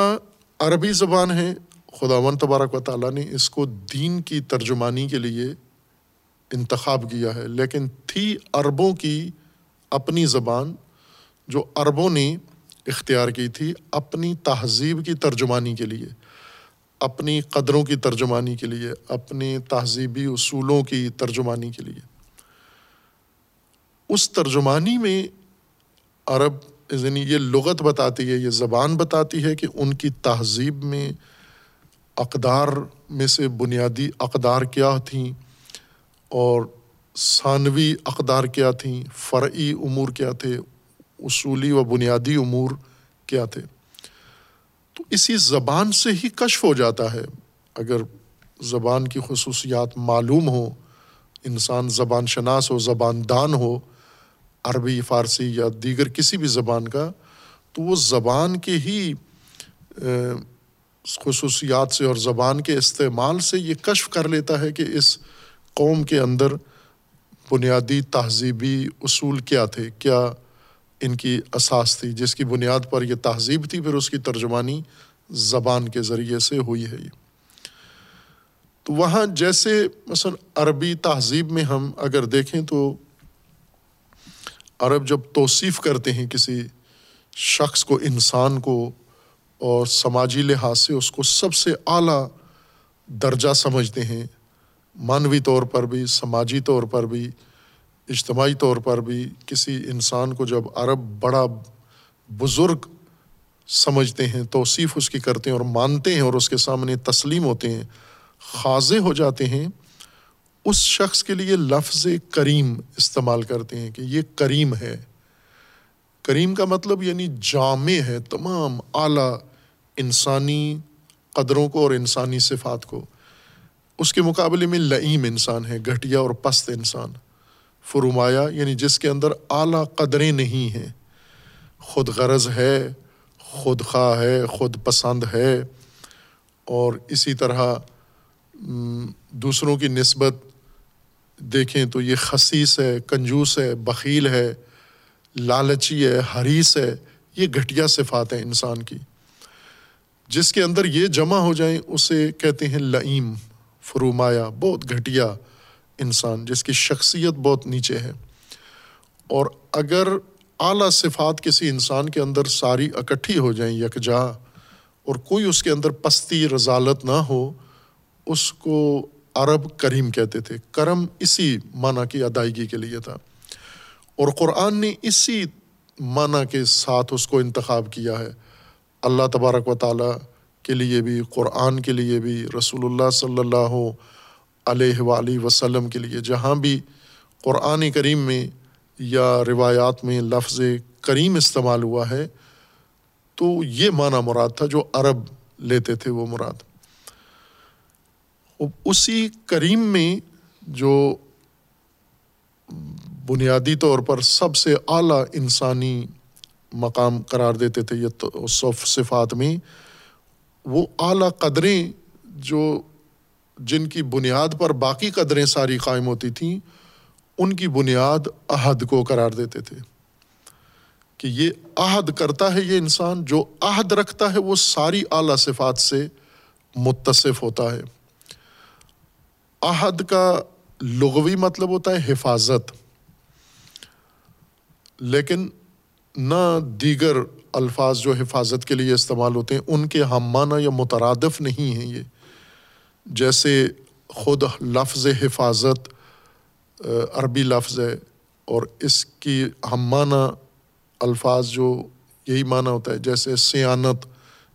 عربی زبان ہے۔ خدا و تبارک و تعالیٰ نے اس کو دین کی ترجمانی کے لیے انتخاب کیا ہے، لیکن تھی عربوں کی اپنی زبان جو عربوں نے اختیار کی تھی اپنی تہذیب کی ترجمانی کے لیے، اپنی قدروں کی ترجمانی کے لیے، اپنے تہذیبی اصولوں کی ترجمانی کے لیے۔ اس ترجمانی میں عرب یعنی یہ لغت بتاتی ہے، یہ زبان بتاتی ہے کہ ان کی تہذیب میں اقدار میں سے بنیادی اقدار کیا تھیں اور ثانوی اقدار کیا تھیں، فرعی امور کیا تھے اصولی و بنیادی امور کیا تھے؟ تو اسی زبان سے ہی کشف ہو جاتا ہے۔ اگر زبان کی خصوصیات معلوم ہو انسان زبان شناس ہو، زبان دان ہو، عربی، فارسی یا دیگر کسی بھی زبان کا، تو وہ زبان کے ہی خصوصیات سے اور زبان کے استعمال سے یہ کشف کر لیتا ہے کہ اس قوم کے اندر بنیادی تہذیبی اصول کیا تھے۔ کیا ان کی اساس تھی، جس کی بنیاد پر یہ تہذیب تھی، پھر اس کی ترجمانی زبان کے ذریعے سے ہوئی ہے یہ۔ تو وہاں جیسے مثلاً عربی تہذیب میں ہم اگر دیکھیں تو عرب جب توصیف کرتے ہیں کسی شخص کو، انسان کو اور سماجی لحاظ سے اس کو سب سے اعلیٰ درجہ سمجھتے ہیں مانوی طور پر بھی، سماجی طور پر بھی۔ اجتماعی طور پر بھی کسی انسان کو جب عرب بڑا بزرگ سمجھتے ہیں، توصیف اس کی کرتے ہیں اور مانتے ہیں اور اس کے سامنے تسلیم ہوتے ہیں خاضے ہو جاتے ہیں، اس شخص کے لیے لفظ کریم استعمال کرتے ہیں کہ یہ کریم ہے۔ کریم کا مطلب یعنی جامع ہے، تمام اعلیٰ انسانی قدروں کو اور انسانی صفات کو۔ اس کے مقابلے میں لعیم انسان ہے، گھٹیا اور پست انسان۔ فرمایا یعنی جس کے اندر اعلیٰ قدریں نہیں ہیں۔ خود غرض ہے، خود خواہ ہے، خود پسند ہے۔ اور اسی طرح دوسروں کی نسبت دیکھیں تو یہ خصیص ہے، کنجوس ہے، بخیل ہے، لالچی ہے حریث ہے۔ یہ گھٹیا صفات ہیں انسان کی۔ جس کے اندر یہ جمع ہو جائیں، اسے کہتے ہیں لعیم فرومایا بہت گھٹیا۔ انسان جس کی شخصیت بہت نیچے ہے۔ اور اگر اعلیٰ صفات کسی انسان کے اندر ساری اکٹھی ہو جائیں یکجا اور کوئی اس کے اندر پستی رضالت نہ ہو، اس کو عرب کریم کہتے تھے۔ کرم اسی معنی کی ادائیگی کے لیے تھا۔ اور قرآن نے اسی معنی کے ساتھ اس کو انتخاب کیا ہے۔ اللہ تبارک و تعالیٰ کے لیے بھی، قرآن کے لیے بھی، رسول اللہ صلی اللہ علیہ وآلہ وسلم کے لیے، جہاں بھی قرآن کریم میں یا روایات میں لفظ کریم استعمال ہوا ہے، تو یہ معنی مراد تھا جو عرب لیتے تھے وہ مراد۔ اسی کریم میں جو بنیادی طور پر سب سے اعلیٰ انسانی مقام قرار دیتے تھے یہ صفات میں، وہ اعلیٰ قدریں جو جن کی بنیاد پر باقی قدریں ساری قائم ہوتی تھیں، ان کی بنیاد عہد کو قرار دیتے تھے۔ کہ یہ عہد کرتا ہے یہ انسان، جو عہد رکھتا ہے وہ ساری اعلیٰ صفات سے متصف ہوتا ہے۔ عہد کا لغوی مطلب ہوتا ہے حفاظت۔ لیکن نہ دیگر الفاظ جو حفاظت کے لیے استعمال ہوتے ہیں، ان کے ہم معنی یا مترادف نہیں ہیں یہ۔ جیسے خود لفظ حفاظت عربی لفظ ہے، اور اس کی ہم معنی الفاظ جو یہی معنی ہوتا ہے، جیسے سیانت،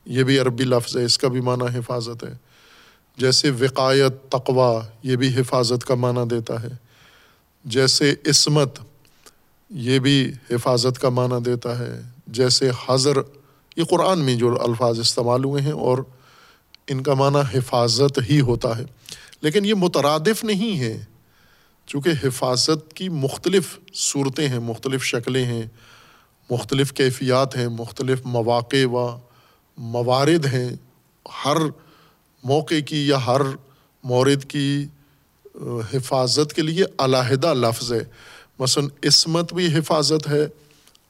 یہ بھی عربی لفظ ہے، اس کا بھی معنی حفاظت ہے۔ جیسے وقایت تقوا یہ بھی حفاظت کا معنی دیتا ہے۔ جیسے عصمت، یہ بھی حفاظت کا معنی دیتا ہے۔ جیسے حضر، یہ قرآن میں جو الفاظ استعمال ہوئے ہیں، اور ان کا معنی حفاظت ہی ہوتا ہے۔ لیکن یہ مترادف نہیں ہے چونکہ حفاظت کی مختلف صورتیں ہیں، مختلف شکلیں ہیں، مختلف کیفیات ہیں، مختلف مواقع و موارد ہیں۔ ہر موقع کی یا ہر مورد کی حفاظت کے لیے علیحدہ لفظ ہے۔ مثلاً عصمت بھی حفاظت ہے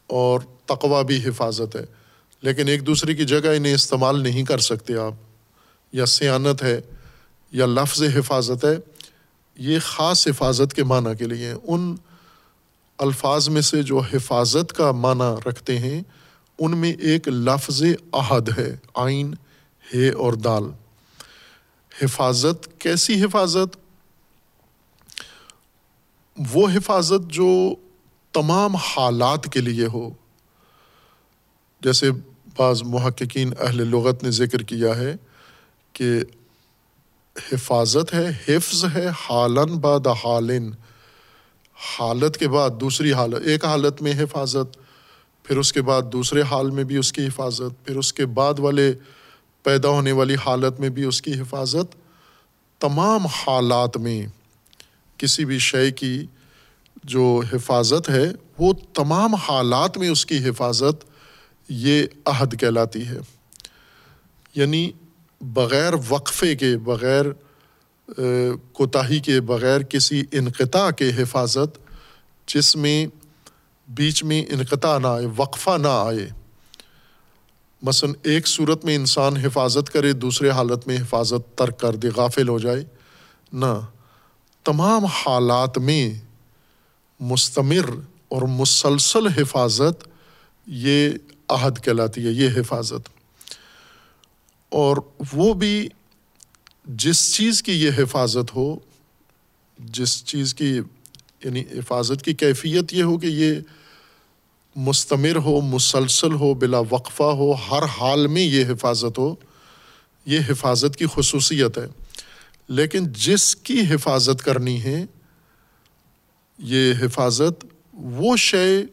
اور تقوا بھی حفاظت ہے۔ لیکن ایک دوسرے کی جگہ انہیں استعمال نہیں کر سکتے آپ۔ یا سیانت ہے یا لفظ حفاظت ہے، یہ خاص حفاظت کے معنی کے لیے ان الفاظ میں سے جو حفاظت کا معنی رکھتے ہیں، ان میں ایک لفظ عہد ہے آئین ہے اور دال۔ حفاظت کیسی حفاظت؟ وہ حفاظت جو تمام حالات کے لیے ہو۔ جیسے بعض محققین اہل لغت نے ذکر کیا ہے کہ حفاظت ہے، حفظ ہے، حالن بعد حالن۔ حالت کے بعد دوسری حالت، ایک حالت میں حفاظت، پھر اس کے بعد دوسرے حال میں بھی اس کی حفاظت، پھر اس کے بعد والے پیدا ہونے والی حالت میں بھی اس کی حفاظت۔ تمام حالات میں کسی بھی شے کی جو حفاظت ہے، وہ تمام حالات میں اس کی حفاظت یہ عہد کہلاتی ہے۔ یعنی بغیر وقفے کے، بغیر کوتاہی کے، بغیر کسی انقطاع کے حفاظت، جس میں بیچ میں انقطاع نہ آئے، وقفہ نہ آئے، مثلاً ایک صورت میں انسان حفاظت کرے، دوسرے حالت میں حفاظت ترک کر دے، غافل ہو جائے، نہ، تمام حالات میں مستمر اور مسلسل حفاظت یہ عہد کہلاتی ہے، یہ حفاظت۔ اور وہ بھی جس چیز کی یہ حفاظت ہو، جس چیز کی یعنی حفاظت کی کیفیت یہ ہو کہ یہ مستمر ہو، مسلسل ہو، بلا وقفہ ہو، ہر حال میں یہ حفاظت ہو، یہ حفاظت کی خصوصیت ہے۔ لیکن جس کی حفاظت کرنی ہے، یہ حفاظت وہ شے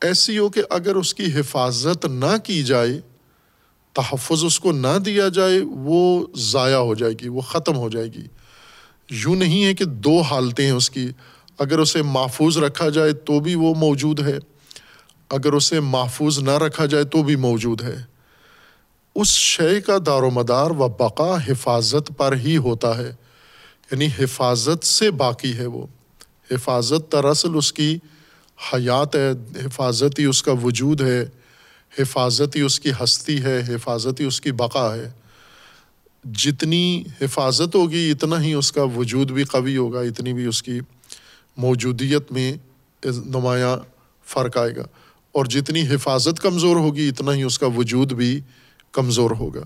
ایسی ہو کہ اگر اس کی حفاظت نہ کی جائے تحفظ اس کو نہ دیا جائے، وہ ضائع ہو جائے گی، وہ ختم ہو جائے گی۔ یوں نہیں ہے کہ دو حالتیں ہیں اس کی۔ اگر اسے محفوظ رکھا جائے تو بھی وہ موجود ہے۔ اگر اسے محفوظ نہ رکھا جائے تو بھی موجود ہے۔ اس شے کا دار و مدار و بقا حفاظت پر ہی ہوتا ہے۔ یعنی حفاظت سے باقی ہے وہ۔ حفاظت دراصل اس کی حیات ہے حفاظت ہی اس کا وجود ہے۔ حفاظت ہی اس کی ہستی ہے حفاظت ہی اس کی بقا ہے۔ جتنی حفاظت ہوگی، اتنا ہی اس کا وجود بھی قوی ہوگا، اتنی بھی اس کی موجودیت میں نمایاں فرق آئے گا۔ اور جتنی حفاظت کمزور ہوگی، اتنا ہی اس کا وجود بھی کمزور ہوگا۔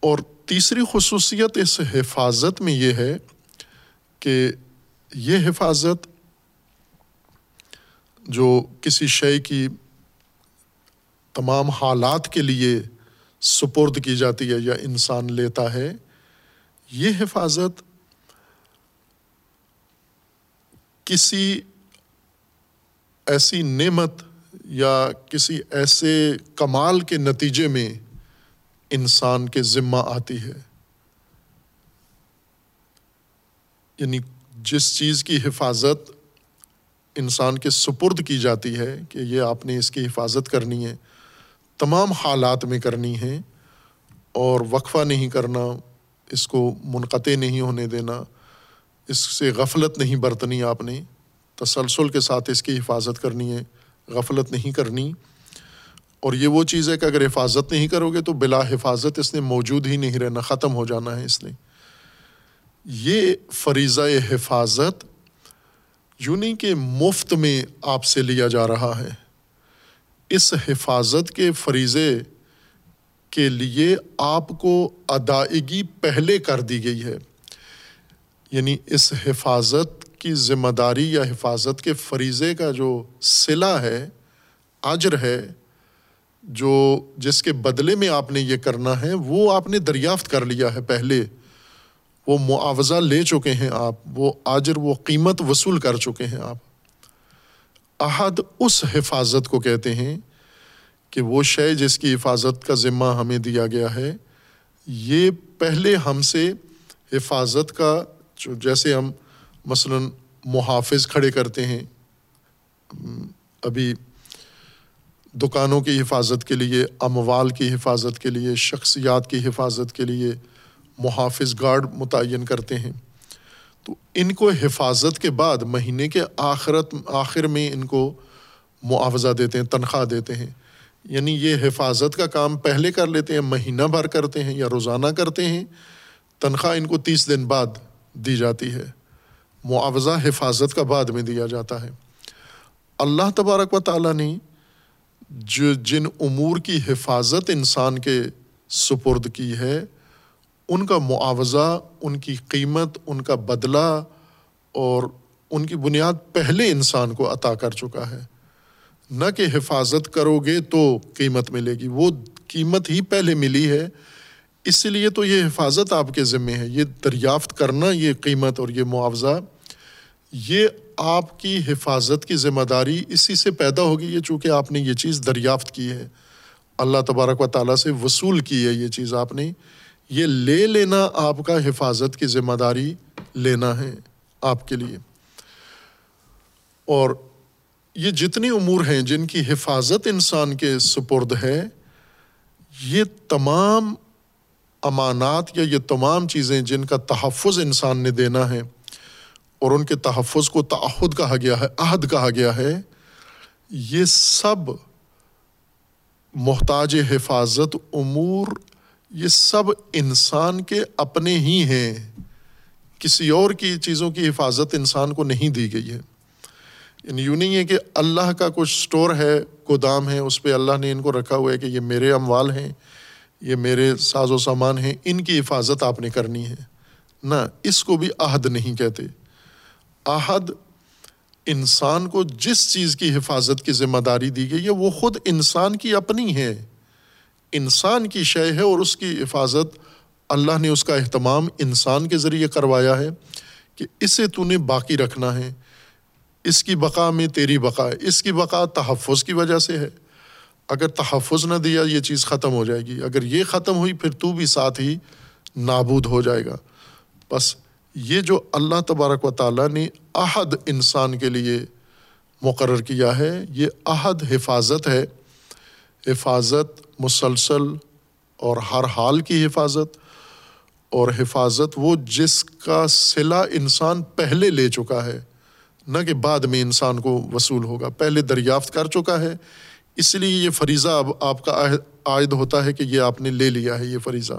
اور تیسری خصوصیت اس حفاظت میں یہ ہے کہ یہ حفاظت جو کسی شے کی تمام حالات کے لیے سپرد کی جاتی ہے یا انسان لیتا ہے، یہ حفاظت کسی ایسی نعمت یا کسی ایسے کمال کے نتیجے میں انسان کے ذمہ آتی ہے۔ یعنی جس چیز کی حفاظت انسان کے سپرد کی جاتی ہے کہ یہ آپ نے اس کی حفاظت کرنی ہے تمام حالات میں کرنی ہے اور وقفہ نہیں کرنا، اس کو منقطع نہیں ہونے دینا، اس سے غفلت نہیں برتنی آپ نے، تسلسل کے ساتھ اس کی حفاظت کرنی ہے، غفلت نہیں کرنی۔ اور یہ وہ چیز ہے کہ اگر حفاظت نہیں کرو گے تو بلا حفاظت اس نے موجود ہی نہیں رہنا، ختم ہو جانا ہے اس نے۔ یہ فریضہ حفاظت یوں نہیں کہ مفت میں آپ سے لیا جا رہا ہے۔ اس حفاظت کے فریضے کے لیے آپ کو ادائیگی پہلے کر دی گئی ہے۔ یعنی اس حفاظت کی ذمہ داری یا حفاظت کے فریضے کا جو صلہ ہے، اجر ہے، جو جس کے بدلے میں آپ نے یہ کرنا ہے، وہ آپ نے دریافت کر لیا ہے پہلے۔ وہ معاوضہ لے چکے ہیں آپ، وہ آجر وہ قیمت وصول کر چکے ہیں آپ۔ عہد اس حفاظت کو کہتے ہیں کہ وہ شے جس کی حفاظت کا ذمہ ہمیں دیا گیا ہے، یہ پہلے ہم سے حفاظت کا جیسے ہم مثلاً محافظ کھڑے کرتے ہیں، ابھی دکانوں کی حفاظت کے لیے، اموال کی حفاظت کے لیے، شخصیات کی حفاظت کے لیے محافظ گارڈ متعین کرتے ہیں۔ تو ان کو حفاظت کے بعد مہینے کے آخرت آخر میں ان کو معاوضہ دیتے ہیں، تنخواہ دیتے ہیں۔ یعنی یہ حفاظت کا کام پہلے کر لیتے ہیں، مہینہ بھر کرتے ہیں یا روزانہ کرتے ہیں۔ تنخواہ ان کو تیس دن بعد دی جاتی ہے۔ معاوضہ حفاظت کا بعد میں دیا جاتا ہے۔ اللہ تبارک و تعالیٰ نے جو جن امور کی حفاظت انسان کے سپرد کی ہے ان کا معاوضہ، ان کی قیمت، ان کا بدلہ اور ان کی بنیاد پہلے انسان کو عطا کر چکا ہے۔ نہ کہ حفاظت کرو گے تو قیمت ملے گی۔ وہ قیمت ہی پہلے ملی ہے۔ اس لیے تو یہ حفاظت آپ کے ذمے ہے۔ یہ دریافت کرنا، یہ قیمت اور یہ معاوضہ، یہ آپ کی حفاظت کی ذمہ داری اسی سے پیدا ہوگی۔ یہ چونکہ آپ نے یہ چیز دریافت کی ہے۔ اللہ تبارک و تعالیٰ سے وصول کی ہے یہ چیز آپ نے۔ یہ لے لینا آپ کا حفاظت کی ذمہ داری لینا ہے آپ کے لیے۔ اور یہ جتنی امور ہیں جن کی حفاظت انسان کے سپرد ہے، یہ تمام امانات یا یہ تمام چیزیں جن کا تحفظ انسان نے دینا ہے اور ان کے تحفظ کو تعہد کہا گیا ہے، عہد کہا گیا ہے، یہ سب محتاج حفاظت امور یہ سب انسان کے اپنے ہی ہیں۔ کسی اور کی چیزوں کی حفاظت انسان کو نہیں دی گئی ہے۔ یعنی یوں نہیں ہے کہ اللہ کا کچھ اسٹور ہے، گودام ہے اس پہ اللہ نے ان کو رکھا ہوا ہے کہ یہ میرے اموال ہیں، یہ میرے ساز و سامان ہیں، ان کی حفاظت آپ نے کرنی ہے۔ نہ، اس کو بھی عہد نہیں کہتے۔ عہد انسان کو جس چیز کی حفاظت کی ذمہ داری دی گئی ہے، وہ خود انسان کی اپنی ہے۔ انسان کی شے ہے اور اس کی حفاظت اللہ نے اس کا اہتمام انسان کے ذریعے کروایا ہے کہ اسے تو نے باقی رکھنا ہے۔ اس کی بقا میں تیری بقا ہے۔ اس کی بقا تحفظ کی وجہ سے ہے۔ اگر تحفظ نہ دیا یہ چیز ختم ہو جائے گی۔ اگر یہ ختم ہوئی پھر تو بھی ساتھ ہی نابود ہو جائے گا۔ بس یہ جو اللہ تبارک و تعالیٰ نے عہد انسان کے لیے مقرر کیا ہے، یہ عہد حفاظت ہے۔ حفاظت مسلسل اور ہر حال کی حفاظت، اور حفاظت وہ جس کا صلہ انسان پہلے لے چکا ہے، نہ کہ بعد میں انسان کو وصول ہوگا، پہلے دریافت کر چکا ہے۔ اس لیے یہ فریضہ اب آپ کا عائد ہوتا ہے کہ یہ آپ نے لے لیا ہے، یہ فریضہ۔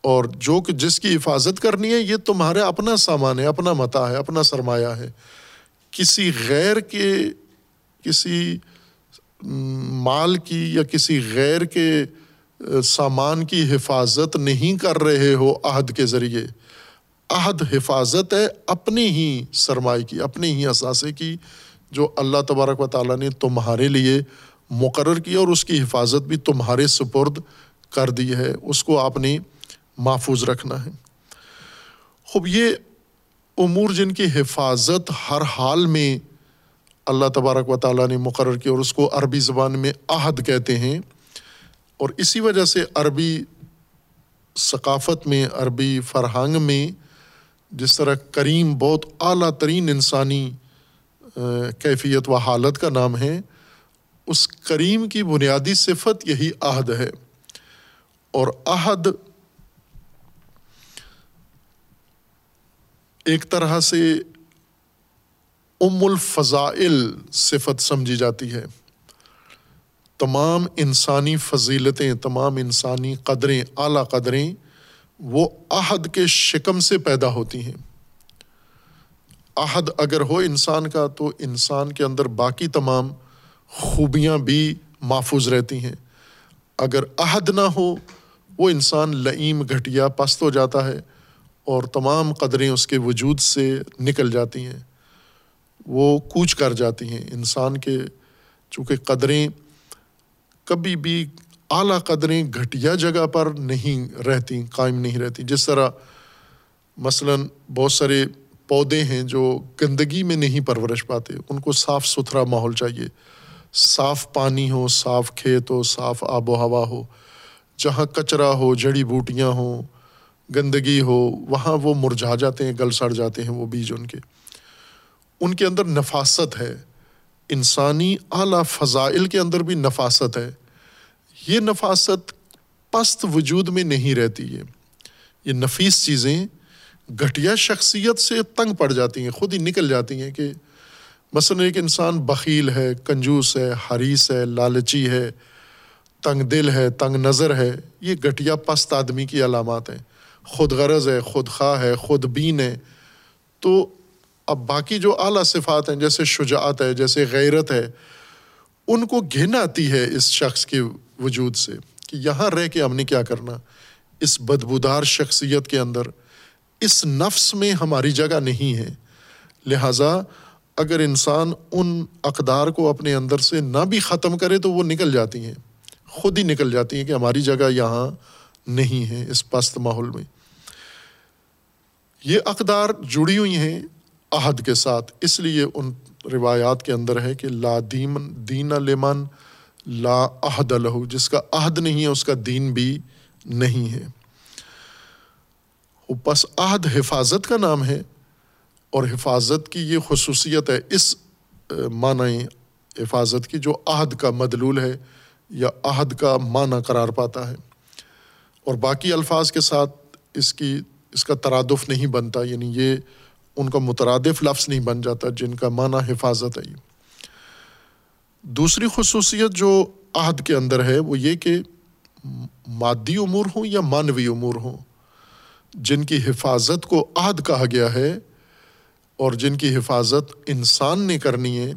اور جو کہ جس کی حفاظت کرنی ہے، یہ تمہارا اپنا سامان ہے، اپنا متا ہے، اپنا سرمایہ ہے۔ کسی غیر کے، کسی مال کی یا کسی غیر کے سامان کی حفاظت نہیں کر رہے ہو عہد کے ذریعے۔ عہد حفاظت ہے اپنی ہی سرمائے کی، اپنی ہی اثاثے کی، جو اللہ تبارک و تعالیٰ نے تمہارے لیے مقرر کیا اور اس کی حفاظت بھی تمہارے سپرد کر دی ہے۔ اس کو آپ نے محفوظ رکھنا ہے۔ خوب، یہ امور جن کی حفاظت ہر حال میں اللہ تبارک و تعالیٰ نے مقرر کیا اور اس کو عربی زبان میں عہد کہتے ہیں۔ اور اسی وجہ سے عربی ثقافت میں، عربی فرہنگ میں جس طرح کریم بہت اعلیٰ ترین انسانی کیفیت و حالت کا نام ہے، اس کریم کی بنیادی صفت یہی عہد ہے۔ اور عہد ایک طرح سے ام الفضائل صفت سمجھی جاتی ہے۔ تمام انسانی فضیلتیں، تمام انسانی قدریں، اعلیٰ قدریں وہ عہد کے شکم سے پیدا ہوتی ہیں۔ عہد اگر ہو انسان کا تو انسان کے اندر باقی تمام خوبیاں بھی محفوظ رہتی ہیں۔ اگر عہد نہ ہو، وہ انسان لئیم، گھٹیا، پست ہو جاتا ہے اور تمام قدریں اس کے وجود سے نکل جاتی ہیں۔ وہ کوچ کر جاتی ہیں انسان کے، چونکہ قدریں کبھی بھی اعلیٰ قدریں گھٹیا جگہ پر نہیں رہتی، قائم نہیں رہتی۔ جس طرح مثلاً بہت سارے پودے ہیں جو گندگی میں نہیں پرورش پاتے، ان کو صاف ستھرا ماحول چاہیے۔ صاف پانی ہو، صاف کھیت ہو، صاف آب و ہوا ہو، جہاں کچرا ہو، جڑی بوٹیاں ہوں، گندگی ہو، وہاں وہ مرجھا جاتے ہیں، گل سڑ جاتے ہیں وہ بیج ان کے۔ ان کے اندر نفاست ہے۔ انسانی اعلیٰ فضائل کے اندر بھی نفاست ہے۔ یہ نفاست پست وجود میں نہیں رہتی ہے۔ یہ نفیس چیزیں گھٹیا شخصیت سے تنگ پڑ جاتی ہیں، خود ہی نکل جاتی ہیں کہ مثلاً ایک انسان بخیل ہے، کنجوس ہے حریث ہے، لالچی ہے، تنگ دل ہے، تنگ نظر ہے۔ یہ گھٹیا پست آدمی کی علامات ہیں۔ خود غرض ہے، خود خواہ ہے، خود بین ہے۔ تو اب باقی جو اعلیٰ صفات ہیں، جیسے شجاعت ہے، جیسے غیرت ہے، ان کو گھن آتی ہے اس شخص کے وجود سے کہ یہاں رہ کے ہم نے کیا کرنا؟ اس بدبودار شخصیت کے اندر اس نفس میں ہماری جگہ نہیں ہے۔ لہٰذا اگر انسان ان اقدار کو اپنے اندر سے نہ بھی ختم کرے تو وہ نکل جاتی ہیں۔ خود ہی نکل جاتی ہیں کہ ہماری جگہ یہاں نہیں ہے، اس پست ماحول میں۔ یہ اقدار جڑی ہوئی ہیں عہد کے ساتھ۔ اس لیے ان روایات کے اندر ہے کہ لا دین دین لمن، لا عہد لہو۔ جس کا عہد نہیں ہے، اس کا دین بھی نہیں ہے۔ پس عہد حفاظت کا نام ہے، اور حفاظت کی یہ خصوصیت ہے اس معنی حفاظت کی جو عہد کا مدلول ہے یا عہد کا معنی قرار پاتا ہے۔ اور باقی الفاظ کے ساتھ اس کی، اس کا ترادف نہیں بنتا یعنی یہ ان کا مترادف لفظ نہیں بن جاتا جن کا معنی حفاظت ہے۔ دوسری خصوصیت جو عہد کے اندر ہے وہ یہ کہ مادی امور ہوں یا مانوی امور ہوں، جن کی حفاظت کو عہد کہا گیا ہے اور جن کی حفاظت انسان نے کرنی ہے،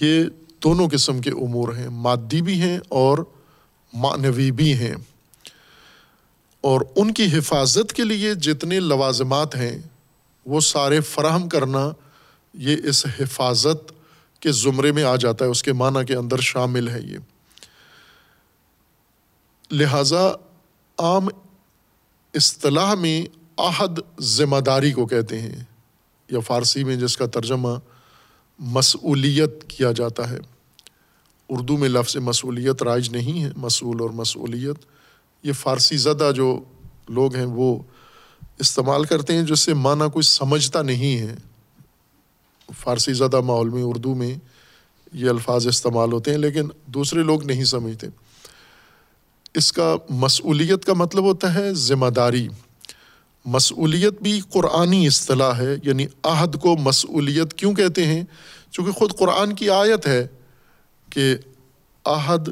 یہ دونوں قسم کے امور ہیں۔ مادی بھی ہیں اور معنوی بھی ہیں۔ اور ان کی حفاظت کے لیے جتنے لوازمات ہیں وہ سارے فراہم کرنا یہ اس حفاظت کے زمرے میں آ جاتا ہے، اس کے معنی کے اندر شامل ہے یہ۔ لہٰذا عام اصطلاح میں عہد ذمہ داری کو کہتے ہیں، یا فارسی میں جس کا ترجمہ مسئولیت کیا جاتا ہے۔ اردو میں لفظ مسئولیت رائج نہیں ہے، مسئول اور مسئولیت۔ یہ فارسی زدہ جو لوگ ہیں وہ استعمال کرتے ہیں جس سے معنی کوئی سمجھتا نہیں ہے۔ فارسی زدہ ماحول میں، اردو میں یہ الفاظ استعمال ہوتے ہیں، لیکن دوسرے لوگ نہیں سمجھتے۔ اس کا مسئولیت کا مطلب ہوتا ہے ذمہ داری۔ مسئولیت بھی قرآنی اصطلاح ہے یعنی عہد کو مسئولیت کیوں کہتے ہیں؟ چونکہ خود قرآن کی آیت ہے کہ عہد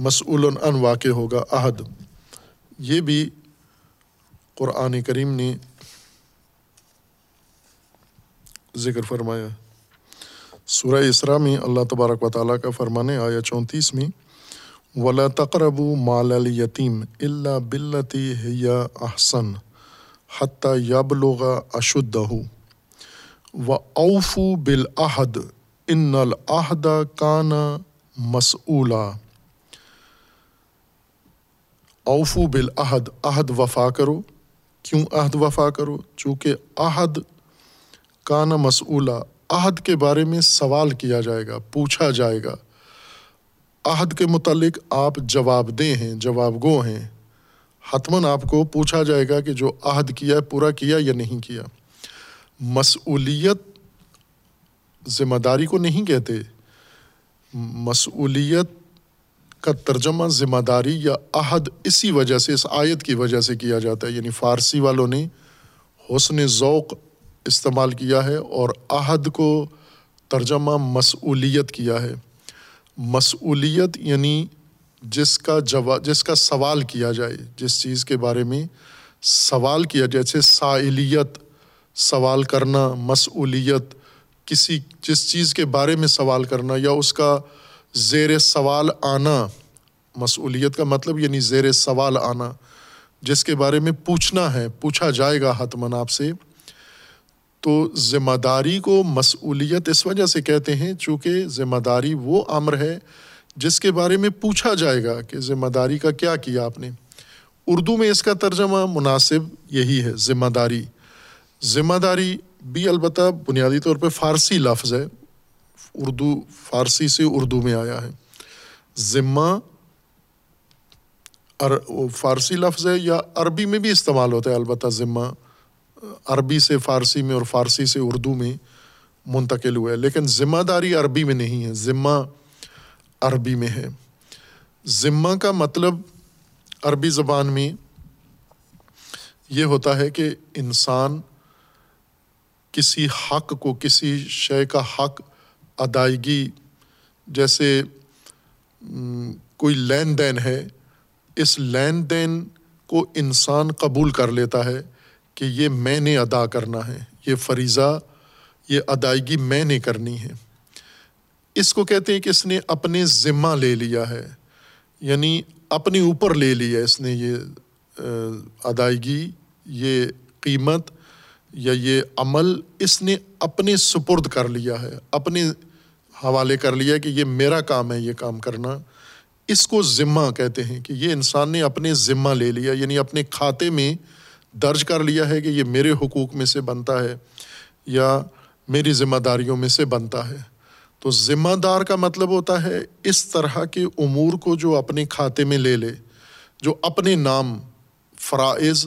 مسعول ان واقع ہوگا عہد یہ بھی قرآن کریم نے ذکر فرمایا سورہ اسرا میں اللہ تبارک و تعالیٰ کا فرمانے آیا چونتیس میں، ولا تقرب مال یتیم اللہ بلتی یا احسن حتیٰ یبلغ اشدہ و اوفو بالعہد ان العہد کانا مسعولا اوفو بالعہد، عہد وفا کرو۔ کیوں عہد وفا کرو؟ چونکہ عہد کانا مسعولا عہد کے بارے میں سوال کیا جائے گا، پوچھا جائے گا۔ عہد کے متعلق آپ جواب دیں ہیں، جواب گو ہیں۔ حتماً آپ کو پوچھا جائے گا کہ جو عہد کیا ہے، پورا کیا یا نہیں کیا۔ مسئولیت ذمہ داری کو نہیں کہتے۔ مسئولیت کا ترجمہ ذمہ داری یا عہد اسی وجہ سے، اس آیت کی وجہ سے کیا جاتا ہے؟ یعنی فارسی والوں نے حسن ذوق استعمال کیا ہے اور عہد کو ترجمہ مسئولیت کیا ہے۔ مسئولیت یعنی جس کا جواب جس کا سوال کیا جائے، جس چیز کے بارے میں سوال کیا جیسے سائلیت، سوال کرنا، مسئولیت، کسی، جس چیز کے بارے میں سوال کرنا یا اس کا زیر سوال آنا، مسئولیت کا مطلب یعنی زیر سوال آنا، جس کے بارے میں پوچھنا ہے، پوچھا جائے گا حتمن آپ سے، تو ذمہ داری کو مسئولیت اس وجہ سے کہتے ہیں چونکہ ذمہ داری وہ امر ہے جس کے بارے میں پوچھا جائے گا کہ ذمہ داری کا کیا کیا آپ نے۔ اردو میں اس کا ترجمہ مناسب یہی ہے، ذمہ داری۔ ذمہ داری بھی البتہ بنیادی طور پہ فارسی لفظ ہے۔ اردو فارسی سے اردو میں آیا ہے۔ ذمہ فارسی لفظ ہے یا عربی میں بھی استعمال ہوتا ہے، البتہ ذمہ عربی سے فارسی میں اور فارسی سے اردو میں منتقل ہوا ہے۔ لیکن ذمہ داری عربی میں نہیں ہے، ذمہ عربی میں ہے۔ ذمہ کا مطلب عربی زبان میں یہ ہوتا ہے کہ انسان کسی حق کو، کسی شے کا حق ادائیگی جیسے کوئی لین دین ہے، اس لین دین کو انسان قبول کر لیتا ہے کہ یہ میں نے ادا کرنا ہے، یہ فریضہ، یہ ادائیگی میں نے کرنی ہے۔ اس کو کہتے ہیں کہ اس نے اپنے ذمہ لے لیا ہے یعنی اپنے اوپر لے لیا اس نے یہ ادائیگی، یہ قیمت یا یہ عمل، اس نے اپنے سپرد کر لیا ہے، اپنے حوالے کر لیا کہ یہ میرا کام ہے، یہ کام کرنا۔ اس کو ذمہ کہتے ہیں کہ یہ انسان نے اپنے ذمہ لے لیا یعنی اپنے کھاتے میں درج کر لیا ہے کہ یہ میرے حقوق میں سے بنتا ہے یا میری ذمہ داریوں میں سے بنتا ہے۔ تو ذمہ دار کا مطلب ہوتا ہے اس طرح کے امور کو جو اپنے کھاتے میں لے لے، جو اپنے نام فرائض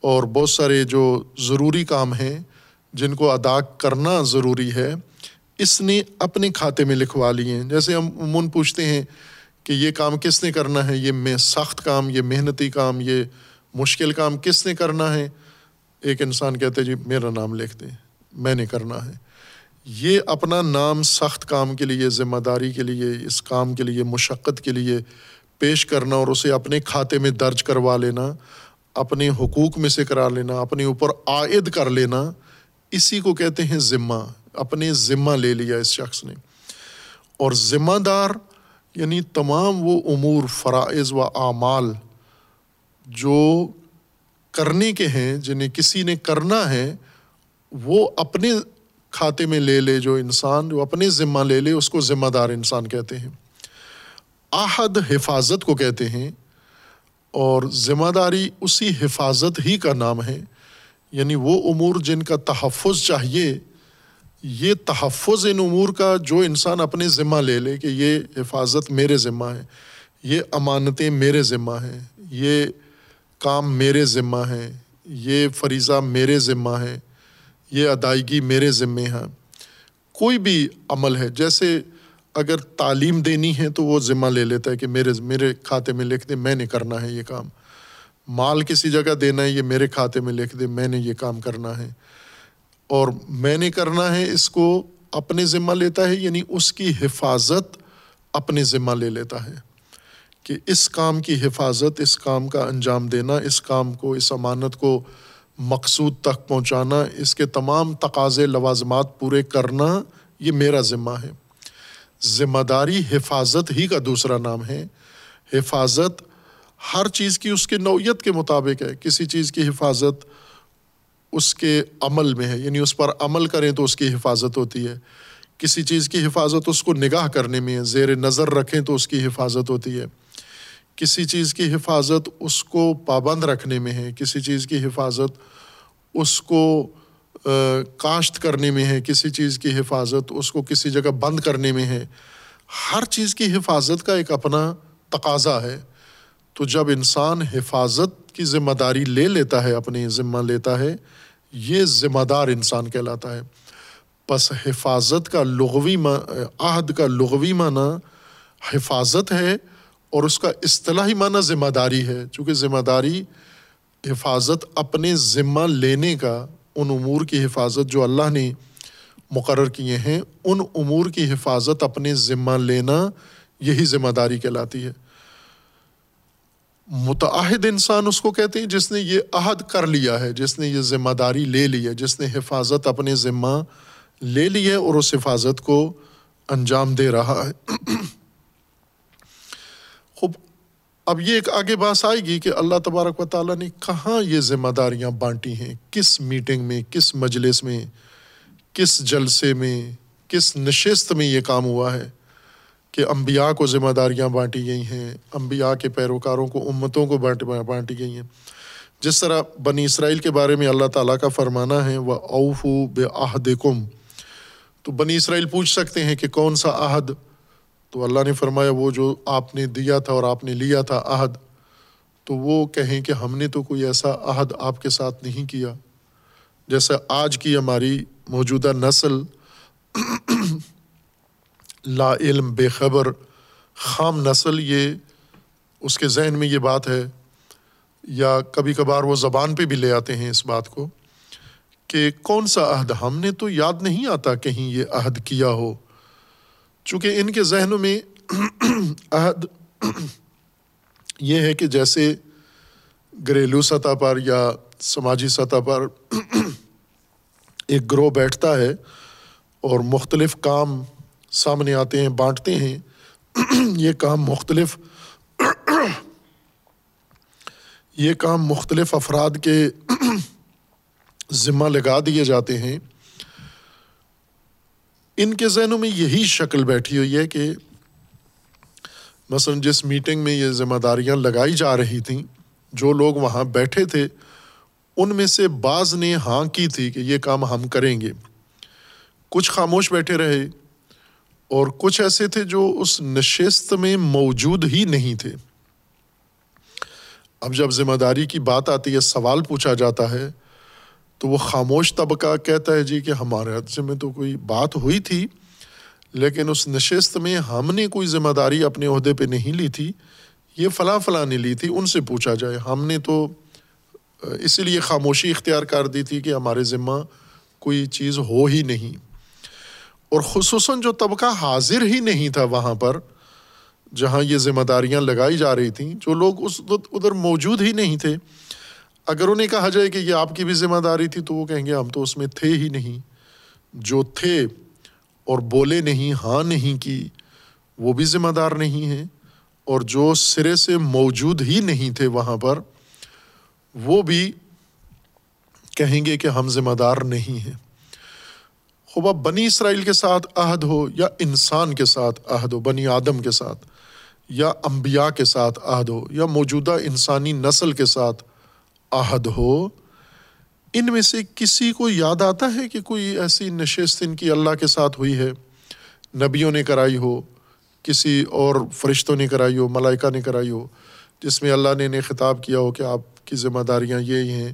اور بہت سارے جو ضروری کام ہیں جن کو ادا کرنا ضروری ہے۔ اس نے اپنے کھاتے میں لکھوا لیے ہیں۔ جیسے ہم عموماً پوچھتے ہیں کہ یہ کام کس نے کرنا ہے، یہ میں سخت کام، یہ محنتی کام، یہ مشکل کام کس نے کرنا ہے؟ ایک انسان کہتے جی میرا نام لکھ دیں، میں نے کرنا ہے۔ یہ اپنا نام سخت کام کے لیے، ذمہ داری کے لیے، اس کام کے لیے، مشقت کے لیے پیش کرنا اور اسے اپنے کھاتے میں درج کروا لینا، اپنے حقوق میں سے کرا لینا، اپنے اوپر عائد کر لینا، اسی کو کہتے ہیں ذمہ۔ اپنے ذمہ لے لیا اس شخص نے۔ اور ذمہ دار یعنی تمام وہ امور، فرائض و اعمال جو کرنے کے ہیں، جنہیں کسی نے کرنا ہے، وہ اپنے کھاتے میں لے لے، جو انسان، جو اپنے ذمہ لے لے، اس کو ذمہ دار انسان کہتے ہیں۔ آحد حفاظت کو کہتے ہیں، اور ذمہ داری اسی حفاظت ہی کا نام ہے۔ یعنی وہ امور جن کا تحفظ چاہیے یہ تحفظ ان امور کا جو انسان اپنے ذمہ لے لے کہ یہ حفاظت میرے ذمہ ہے، یہ امانتیں میرے ذمہ ہیں، یہ کام میرے ذمہ ہیں، یہ فریضہ میرے ذمہ ہے یہ ادائیگی میرے ذمے ہیں۔ کوئی بھی عمل ہے، جیسے اگر تعلیم دینی ہے تو وہ ذمہ لے لیتا ہے کہ میرے میرے کھاتے میں لکھ دے، میں نے کرنا ہے یہ کام۔ مال کسی جگہ دینا ہے، یہ میرے کھاتے میں لکھ دے، میں نے یہ کام کرنا ہے۔ اور میں نے کرنا ہے اس کو اپنے ذمہ لیتا ہے یعنی اس کی حفاظت اپنے ذمہ لے لیتا ہے کہ اس کام کی حفاظت، اس کام کا انجام دینا، اس کام کو، اس امانت کو مقصود تک پہنچانا، اس کے تمام تقاضے، لوازمات پورے کرنا، یہ میرا ذمہ ہے۔ ذمہ داری حفاظت ہی کا دوسرا نام ہے۔ حفاظت ہر چیز کی اس کے نوعیت کے مطابق ہے۔ کسی چیز کی حفاظت اس کے عمل میں ہے یعنی اس پر عمل کریں تو اس کی حفاظت ہوتی ہے۔ کسی چیز کی حفاظت اس کو نگاہ کرنے میں ہے زیر نظر رکھیں تو اس کی حفاظت ہوتی ہے۔ کسی چیز کی حفاظت اس کو پابند رکھنے میں ہے، کسی چیز کی حفاظت اس کو کاشت کرنے میں ہے، کسی چیز کی حفاظت اس کو کسی جگہ بند کرنے میں ہے۔ ہر چیز کی حفاظت کا ایک اپنا تقاضا ہے۔ تو جب انسان حفاظت کی ذمہ داری لے لیتا ہے، اپنی ذمہ لیتا ہے یہ ذمہ دار انسان کہلاتا ہے۔ بس حفاظت کا لغوی عہد کا لغوی معنی حفاظت ہے اور اس کا اصطلاحی معنی ذمہ داری ہے۔ چونکہ ذمہ داری حفاظت اپنے ذمہ لینے کا، ان امور کی حفاظت جو اللہ نے مقرر کیے ہیں، ان امور کی حفاظت اپنے ذمہ لینا یہی ذمہ داری کہلاتی ہے۔ متعہد انسان اس کو کہتے ہیں جس نے یہ عہد کر لیا ہے، جس نے یہ ذمہ داری لے لی ہے، جس نے حفاظت اپنے ذمہ لے لی ہے اور اس حفاظت کو انجام دے رہا ہے۔ (coughs) خوب، اب یہ ایک آگے بات آئے گی کہ اللہ تبارک و تعالیٰ نے کہاں یہ ذمہ داریاں بانٹی ہیں، کس میٹنگ میں، کس مجلس میں، کس جلسے میں، کس نشست میں یہ کام ہوا ہے۔ کہ انبیاء کو ذمہ داریاں بانٹی گئی ہیں، انبیاء کے پیروکاروں کو، امتوں کو بانٹی گئی ہیں۔ جس طرح بنی اسرائیل کے بارے میں اللہ تعالیٰ کا فرمانا ہے وہ اوف بے عہد کم تو بنی اسرائیل پوچھ سکتے ہیں کہ کون سا عہد؟ تو اللہ نے فرمایا، وہ جو آپ نے دیا تھا اور آپ نے لیا تھا عہد، تو وہ کہیں کہ ہم نے تو کوئی ایسا عہد آپ کے ساتھ نہیں کیا۔ جیسا آج کی ہماری موجودہ نسل لا علم، بے خبر، خام نسل، یہ اس کے ذہن میں یہ بات ہے، یا کبھی کبھار وہ زبان پہ بھی لے آتے ہیں اس بات کو، کہ کون سا عہد ہم نے تو یاد نہیں آتا کہیں یہ عہد کیا ہو۔ چونکہ ان کے ذہنوں میں (clears throat) عہد (clears throat) یہ ہے کہ جیسے گھریلو سطح پر یا سماجی سطح پر (clears throat) ایک گروہ بیٹھتا ہے اور مختلف کام سامنے آتے ہیں، بانٹتے ہیں۔ یہ کام مختلف، یہ کام مختلف افراد کے ذمہ لگا دیے جاتے ہیں۔ ان کے ذہنوں میں یہی شکل بیٹھی ہوئی ہے کہ مثلاً جس میٹنگ میں یہ ذمہ داریاں لگائی جا رہی تھیں، جو لوگ وہاں بیٹھے تھے، ان میں سے بعض نے ہاں کی تھی کہ یہ کام ہم کریں گے۔ کچھ خاموش بیٹھے رہے اور کچھ ایسے تھے جو اس نشست میں موجود ہی نہیں تھے۔ اب جب ذمہ داری کی بات آتی ہے، سوال پوچھا جاتا ہے، تو وہ خاموش طبقہ کہتا ہے جی کہ ہمارے حد سے میں تو کوئی بات ہوئی تھی، لیکن اس نشست میں ہم نے کوئی ذمہ داری اپنے عہدے پہ نہیں لی تھی۔ یہ فلاں فلاں نے لی تھی، ان سے پوچھا جائے۔ ہم نے تو، اسی لیے خاموشی اختیار کر دی تھی کہ ہمارے ذمہ کوئی چیز ہو ہی نہیں۔ اور خصوصاً جو طبقہ حاضر ہی نہیں تھا وہاں پر، جہاں یہ ذمہ داریاں لگائی جا رہی تھیں، جو لوگ اس ادھر موجود ہی نہیں تھے، اگر انہیں کہا جائے کہ یہ آپ کی بھی ذمہ داری تھی تو وہ کہیں گے ہم تو اس میں تھے ہی نہیں۔ جو تھے اور بولے نہیں ہاں نہیں کی، وہ بھی ذمہ دار نہیں ہیں۔ اور جو سرے سے موجود ہی نہیں تھے وہاں پر، وہ بھی کہیں گے کہ ہم ذمہ دار نہیں ہیں۔ خوب اب بنی اسرائیل کے ساتھ عہد ہو یا انسان کے ساتھ عہد ہو، بنی آدم کے ساتھ، یا انبیاء کے ساتھ عہد ہو، یا موجودہ انسانی نسل کے ساتھ عہد ہو، ان میں سے کسی کو یاد آتا ہے کہ کوئی ایسی نشست ان کی اللہ کے ساتھ ہوئی ہے؟ نبیوں نے کرائی ہو، کسی اور فرشتوں نے کرائی ہو، ملائکہ نے کرائی ہو، جس میں اللہ نے انہیں خطاب کیا ہو کہ آپ کی ذمہ داریاں یہ ہیں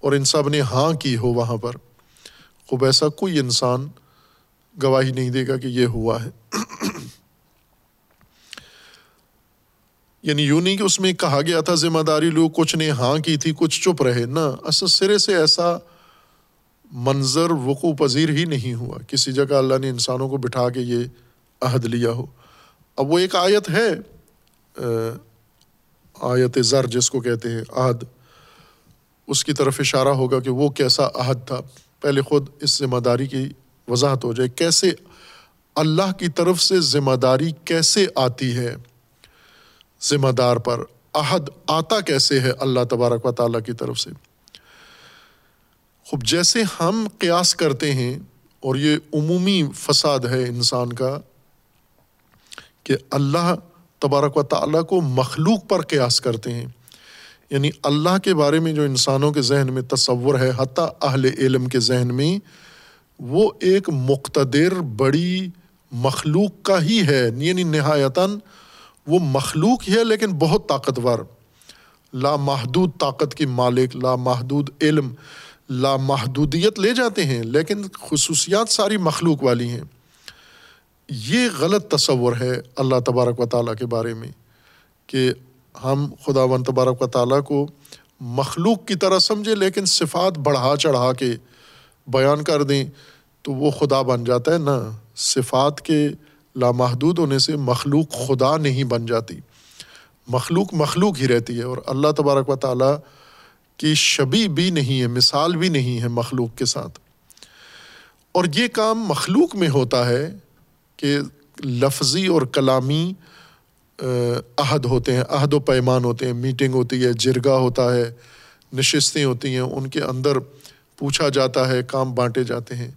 اور ان سب نے ہاں کی ہو وہاں پر۔ خوب ایسا کوئی انسان گواہی نہیں دے گا کہ یہ ہوا ہے۔ یعنی یوں نہیں کہ اس میں کہا گیا تھا، ذمہ داری لوگ کچھ نے ہاں کی تھی، کچھ چپ رہے۔ نہ، اصل سرے سے ایسا منظر وقوع پذیر ہی نہیں ہوا۔ کسی جگہ اللہ نے انسانوں کو بٹھا کے یہ عہد لیا ہو۔ اب وہ ایک آیت ہے آیت زر، جس کو کہتے ہیں عہد۔ اس کی طرف اشارہ ہوگا کہ وہ کیسا عہد تھا۔ پہلے خود اس ذمہ داری کی وضاحت ہو جائے کیسے اللہ کی طرف سے ذمہ داری کیسے آتی ہے؟ ذمہ دار پر عہد آتا کیسے ہے اللہ تبارک و تعالیٰ کی طرف سے؟ خوب، جیسے ہم قیاس کرتے ہیں اور یہ عمومی فساد ہے انسان کا کہ اللہ تبارک و تعالیٰ کو مخلوق پر قیاس کرتے ہیں۔ یعنی اللہ کے بارے میں جو انسانوں کے ذہن میں تصور ہے، حتیٰ اہل علم کے ذہن میں، وہ ایک مقتدر بڑی مخلوق کا ہی ہے۔ یعنی نہایتاً وہ مخلوق ہی ہے، لیکن بہت طاقتور۔ لامحدود طاقت کی مالک لامحدود علم لامحدودیت لے جاتے ہیں، لیکن خصوصیات ساری مخلوق والی ہیں۔ یہ غلط تصور ہے اللہ تبارک و تعالیٰ کے بارے میں کہ ہم خدا و تبارک و تعالیٰ کو مخلوق کی طرح سمجھے، لیکن صفات بڑھا چڑھا کے بیان کر دیں، تو وہ خدا بن جاتا ہے نا۔ صفات کے لامحدود ہونے سے مخلوق خدا نہیں بن جاتی۔ مخلوق مخلوق ہی رہتی ہے، اور اللہ تبارک و تعالیٰ کی شبی بھی نہیں ہے، مثال بھی نہیں ہے مخلوق کے ساتھ۔ اور یہ کام مخلوق میں ہوتا ہے کہ لفظی اور کلامی عہد ہوتے ہیں عہد و پیمان ہوتے ہیں میٹنگ ہوتی ہے جرگا ہوتا ہے، نشستیں ہوتی ہیں، ان کے اندر پوچھا جاتا ہے، کام بانٹے جاتے ہیں۔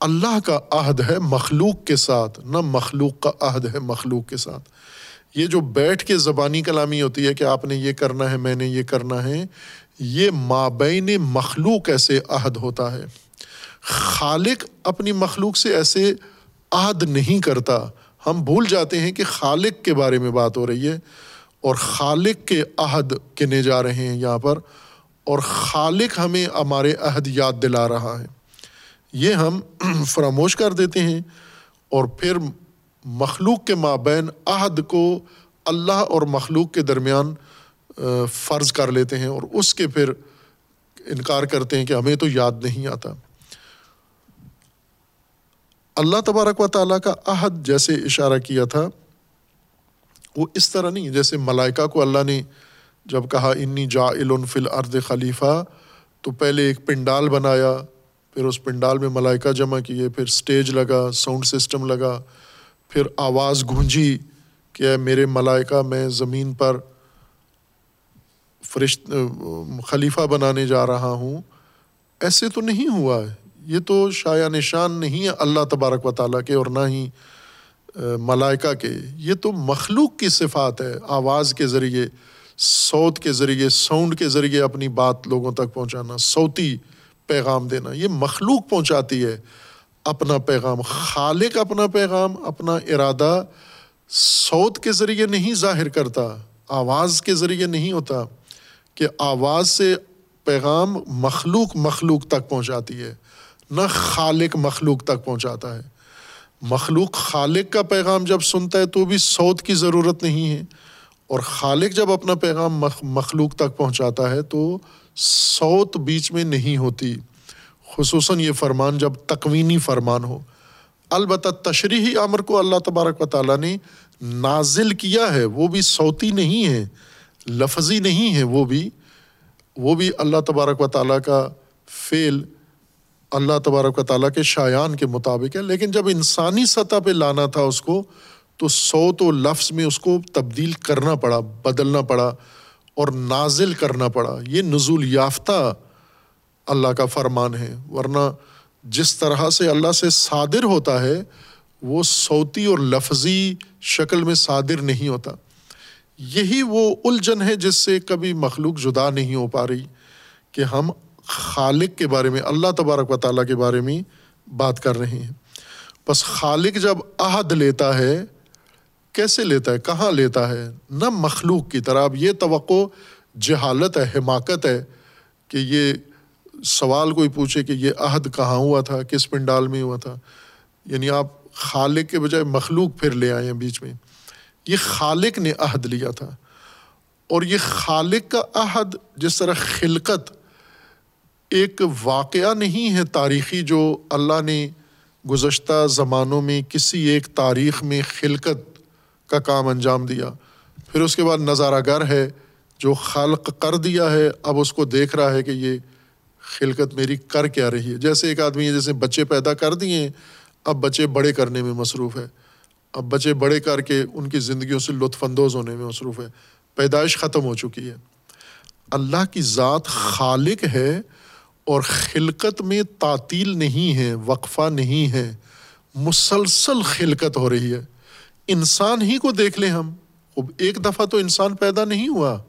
اللہ کا عہد ہے مخلوق کے ساتھ، نہ مخلوق کا عہد ہے مخلوق کے ساتھ۔ یہ جو بیٹھ کے زبانی کلامی ہوتی ہے کہ آپ نے یہ کرنا ہے، میں نے یہ کرنا ہے، یہ مابین مخلوق ایسے عہد ہوتا ہے۔ خالق اپنی مخلوق سے ایسے عہد نہیں کرتا۔ ہم بھول جاتے ہیں کہ خالق کے بارے میں بات ہو رہی ہے اور خالق کے عہد کنے جا رہے ہیں یہاں پر اور خالق ہمیں ہمارے عہد یاد دلا رہا ہے۔ یہ ہم (clears throat) فراموش کر دیتے ہیں اور پھر مخلوق کے مابین عہد کو اللہ اور مخلوق کے درمیان فرض کر لیتے ہیں اور اس کے پھر انکار کرتے ہیں کہ ہمیں تو یاد نہیں آتا۔ اللہ تبارک و تعالیٰ کا عہد جیسے اشارہ کیا تھا، وہ اس طرح نہیں، جیسے ملائکہ کو اللہ نے جب کہا، انی جا فل ارد خلیفہ تو پہلے ایک پنڈال بنایا، پھر اس پنڈال میں ملائکہ جمع کیے، پھر اسٹیج لگا، ساؤنڈ سسٹم لگا، پھر آواز گونجی کہ میرے ملائکہ، میں زمین پر فرشت، خلیفہ بنانے جا رہا ہوں۔ ایسے تو نہیں ہوا ہے۔ یہ تو شاع نشان نہیں ہے اللہ تبارک و تعالیٰ کے اور نہ ہی ملائکہ کے۔ یہ تو مخلوق کی صفات ہے، آواز کے ذریعے سوت کے ذریعے، ساؤنڈ کے ذریعے اپنی بات لوگوں تک پہنچانا، صوتی پیغام دینا، یہ مخلوق پہنچاتی ہے۔ اپنا پیغام، خالق اپنا پیغام، اپنا ارادہ سوت کے ذریعے نہیں ظاہر کرتا، آواز کے ذریعے نہیں ہوتا، کہ آواز سے پیغام مخلوق مخلوق تک پہنچاتی ہے۔ نہ خالق مخلوق تک پہنچاتا ہے۔ مخلوق خالق کا پیغام جب سنتا ہے تو بھی سوت کی ضرورت نہیں ہے۔ اور خالق جب اپنا پیغام مخلوق تک پہنچاتا ہے تو سوت بیچ میں نہیں ہوتی۔ خصوصاً یہ فرمان جب تکوینی فرمان ہو۔ البتہ تشریحی امر کو اللہ تبارک و تعالیٰ نے نازل کیا ہے، وہ بھی صوتی نہیں ہے، لفظی نہیں ہے، وہ بھی وہ بھی اللہ تبارک و تعالیٰ کا فعل اللہ تبارک و تعالیٰ کے شایان کے مطابق ہے، لیکن جب انسانی سطح پہ لانا تھا اس کو، تو صوت و لفظ میں اس کو تبدیل کرنا پڑا، بدلنا پڑا اور نازل کرنا پڑا۔ یہ نزول یافتہ اللہ کا فرمان ہے، ورنہ جس طرح سے اللہ سے صادر ہوتا ہے، وہ صوتی اور لفظی شکل میں صادر نہیں ہوتا۔ یہی وہ الجھن ہے جس سے کبھی مخلوق جدا نہیں ہو پا رہی کہ ہم خالق کے بارے میں، اللہ تبارک و تعالیٰ کے بارے میں بات کر رہے ہیں۔ بس خالق جب عہد لیتا ہے، کیسے لیتا ہے؟ کہاں لیتا ہے؟ نہ مخلوق کی طرح۔ اب یہ توقع، جہالت ہے، حماقت ہے کہ یہ سوال کوئی پوچھے کہ یہ عہد کہاں ہوا تھا؟ کس پنڈال میں ہوا تھا؟ یعنی آپ خالق کے بجائے مخلوق پھر لے آئے ہیں بیچ میں۔ یہ خالق نے عہد لیا تھا۔ اور یہ خالق کا عہد، جس طرح خلقت ایک واقعہ نہیں ہے تاریخی جو اللہ نے گزشتہ زمانوں میں کسی ایک تاریخ میں خلقت کا کام انجام دیا۔ پھر اس کے بعد نظارہ گر ہے جو خلق کر دیا ہے، اب اس کو دیکھ رہا ہے کہ یہ خلقت میری کر کیا رہی ہے۔ جیسے ایک آدمی ہے، جیسے بچے پیدا کر دیے، اب بچے بڑے کرنے میں مصروف ہے۔ اب بچے بڑے کر کے ان کی زندگیوں سے لطف اندوز ہونے میں مصروف ہے۔ پیدائش ختم ہو چکی ہے۔ اللہ کی ذات خالق ہے اور خلقت میں تعطیل نہیں ہے، وقفہ نہیں ہے، مسلسل خلقت ہو رہی ہے۔ انسان ہی کو دیکھ لیں ہم۔ ایک دفعہ تو انسان پیدا نہیں ہوا،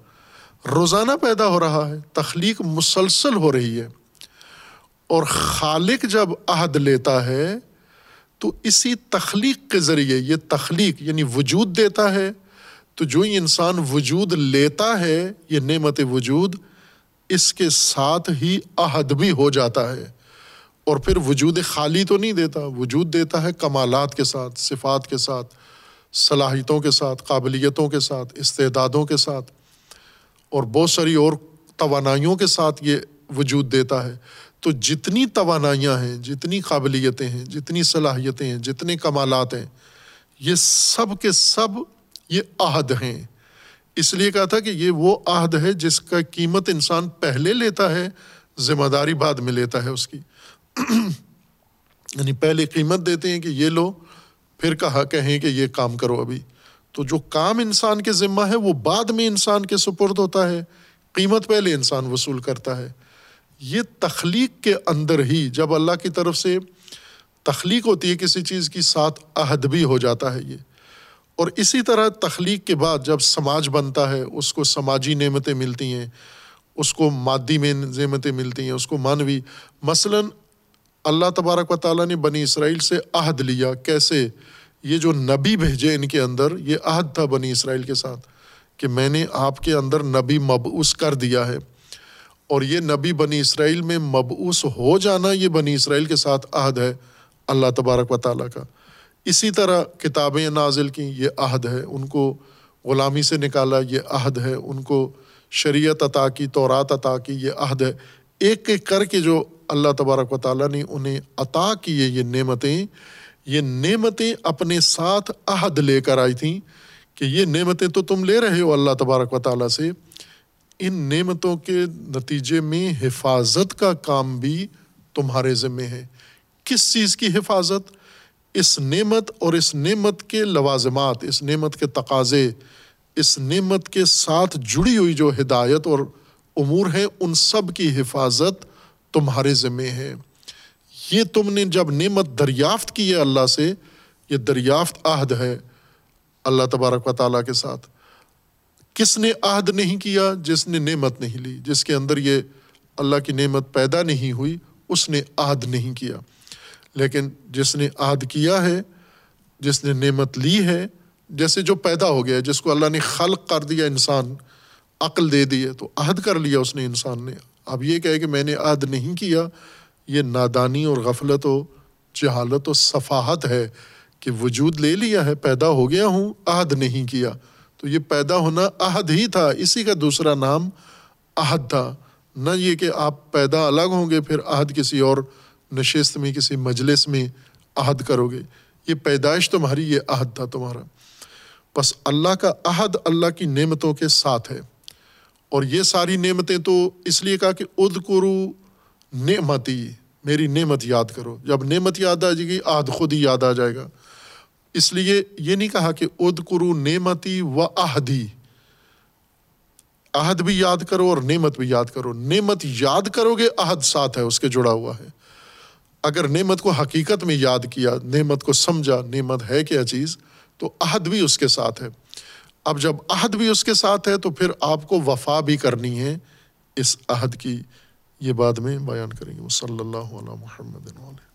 روزانہ پیدا ہو رہا ہے، تخلیق مسلسل ہو رہی ہے۔ اور خالق جب عہد لیتا ہے، تو اسی تخلیق کے ذریعے، یہ تخلیق یعنی وجود دیتا ہے۔ تو جو ہی انسان وجود لیتا ہے، یہ نعمت وجود اس کے ساتھ ہی عہد بھی ہو جاتا ہے۔ اور پھر وجود خالی تو نہیں دیتا، وجود دیتا ہے کمالات کے ساتھ، صفات کے ساتھ، صلاحیتوں کے ساتھ، قابلیتوں کے ساتھ، استعدادوں کے ساتھ۔ اور بہت ساری اور توانائیوں کے ساتھ یہ وجود دیتا ہے۔ تو جتنی توانائیاں ہیں، جتنی قابلیتیں ہیں، جتنی صلاحیتیں ہیں، جتنے کمالات ہیں، یہ سب کے سب یہ عہد ہیں۔ اس لیے کہا تھا کہ یہ وہ عہد ہے جس کا قیمت انسان پہلے لیتا ہے، ذمہ داری بعد میں لیتا ہے اس کی۔ یعنی پہلے قیمت دیتے ہیں کہ یہ لو، پھر کہا کہیں کہ یہ کام کرو ابھی۔ تو جو کام انسان کے ذمہ ہے، وہ بعد میں انسان کے سپرد ہوتا ہے، قیمت پہلے انسان وصول کرتا ہے۔ یہ تخلیق کے اندر ہی جب اللہ کی طرف سے تخلیق ہوتی ہے کسی چیز کی، ساتھ عہد بھی ہو جاتا ہے یہ۔ اور اسی طرح تخلیق کے بعد جب سماج بنتا ہے، اس کو سماجی نعمتیں ملتی ہیں، اس کو مادی میں نعمتیں ملتی ہیں، اس کو مانوی مثلاً اللہ تبارک و تعالیٰ نے بنی اسرائیل سے عہد لیا۔ کیسے؟ یہ جو نبی بھیجے ان کے اندر، یہ عہد تھا بنی اسرائیل کے ساتھ کہ میں نے آپ کے اندر نبی مبعوث کر دیا ہے۔ اور یہ نبی بنی اسرائیل میں مبعوث ہو جانا یہ بنی اسرائیل کے ساتھ عہد ہے اللہ تبارک و تعالیٰ کا۔ اسی طرح کتابیں نازل کیں، یہ عہد ہے۔ ان کو غلامی سے نکالا، یہ عہد ہے۔ ان کو شریعت عطا کی، تورات عطا کی، یہ عہد ہے۔ ایک ایک کر کے جو اللہ تبارک و تعالیٰ نے انہیں عطا کیے، یہ نعمتیں یہ نعمتیں اپنے ساتھ عہد لے کر آئی تھیں کہ یہ نعمتیں تو تم لے رہے ہو اللہ تبارک و تعالیٰ سے۔ ان نعمتوں کے نتیجے میں حفاظت کا کام بھی تمہارے ذمے ہے۔ کس چیز کی حفاظت؟ اس نعمت اور اس نعمت کے لوازمات، اس نعمت کے تقاضے، اس نعمت کے ساتھ جڑی ہوئی جو ہدایت اور امور ہیں، ان سب کی حفاظت تمہارے ذمے ہے۔ یہ تم نے جب نعمت دریافت کی ہے اللہ سے، یہ دریافت عہد ہے اللہ تبارک و تعالیٰ کے ساتھ۔ کس نے عہد نہیں کیا؟ جس نے نعمت نہیں لی۔ جس کے اندر یہ اللہ کی نعمت پیدا نہیں ہوئی، اس نے عہد نہیں کیا۔ لیکن جس نے عہد کیا ہے، جس نے نعمت لی ہے، جیسے جو پیدا ہو گیا، جس کو اللہ نے خلق کر دیا، انسان عقل دے دی ہے، تو عہد کر لیا اس نے انسان نے۔ اب یہ کہے کہ میں نے عہد نہیں کیا، یہ نادانی اور غفلت و جہالت و صفاحت ہے کہ وجود لے لیا ہے، پیدا ہو گیا ہوں، عہد نہیں کیا۔ تو یہ پیدا ہونا عہد ہی تھا، اسی کا دوسرا نام عہد تھا۔ نہ یہ کہ آپ پیدا الگ ہوں گے، پھر عہد کسی اور نشست میں، کسی مجلس میں عہد کرو گے۔ یہ پیدائش تمہاری، یہ عہد تھا تمہارا۔ بس اللہ کا عہد اللہ کی نعمتوں کے ساتھ ہے۔ اور یہ ساری نعمتیں تو اس لیے کہا کہ اد کرو نعمتی، میری نعمت یاد کرو۔ جب نعمت یاد آ جائے گی، عہد خود ہی یاد آ جائے گا۔ اس لیے یہ نہیں کہا کہ اد کرو نعمتی و عہدی۔ عہد بھی یاد کرو اور نعمت بھی یاد کرو۔ نعمت یاد کرو گے، عہد ساتھ ہے، اس کے جڑا ہوا ہے۔ اگر نعمت کو حقیقت میں یاد کیا، نعمت کو سمجھا، نعمت ہے کیا چیز تو عہد بھی اس کے ساتھ ہے۔ اب جب عہد بھی اس کے ساتھ ہے، تو پھر آپ کو وفا بھی کرنی ہے۔ اس عہد کی یہ بعد میں بیان کریں گے۔ وہ صلی اللہ علیہ محمد علیہ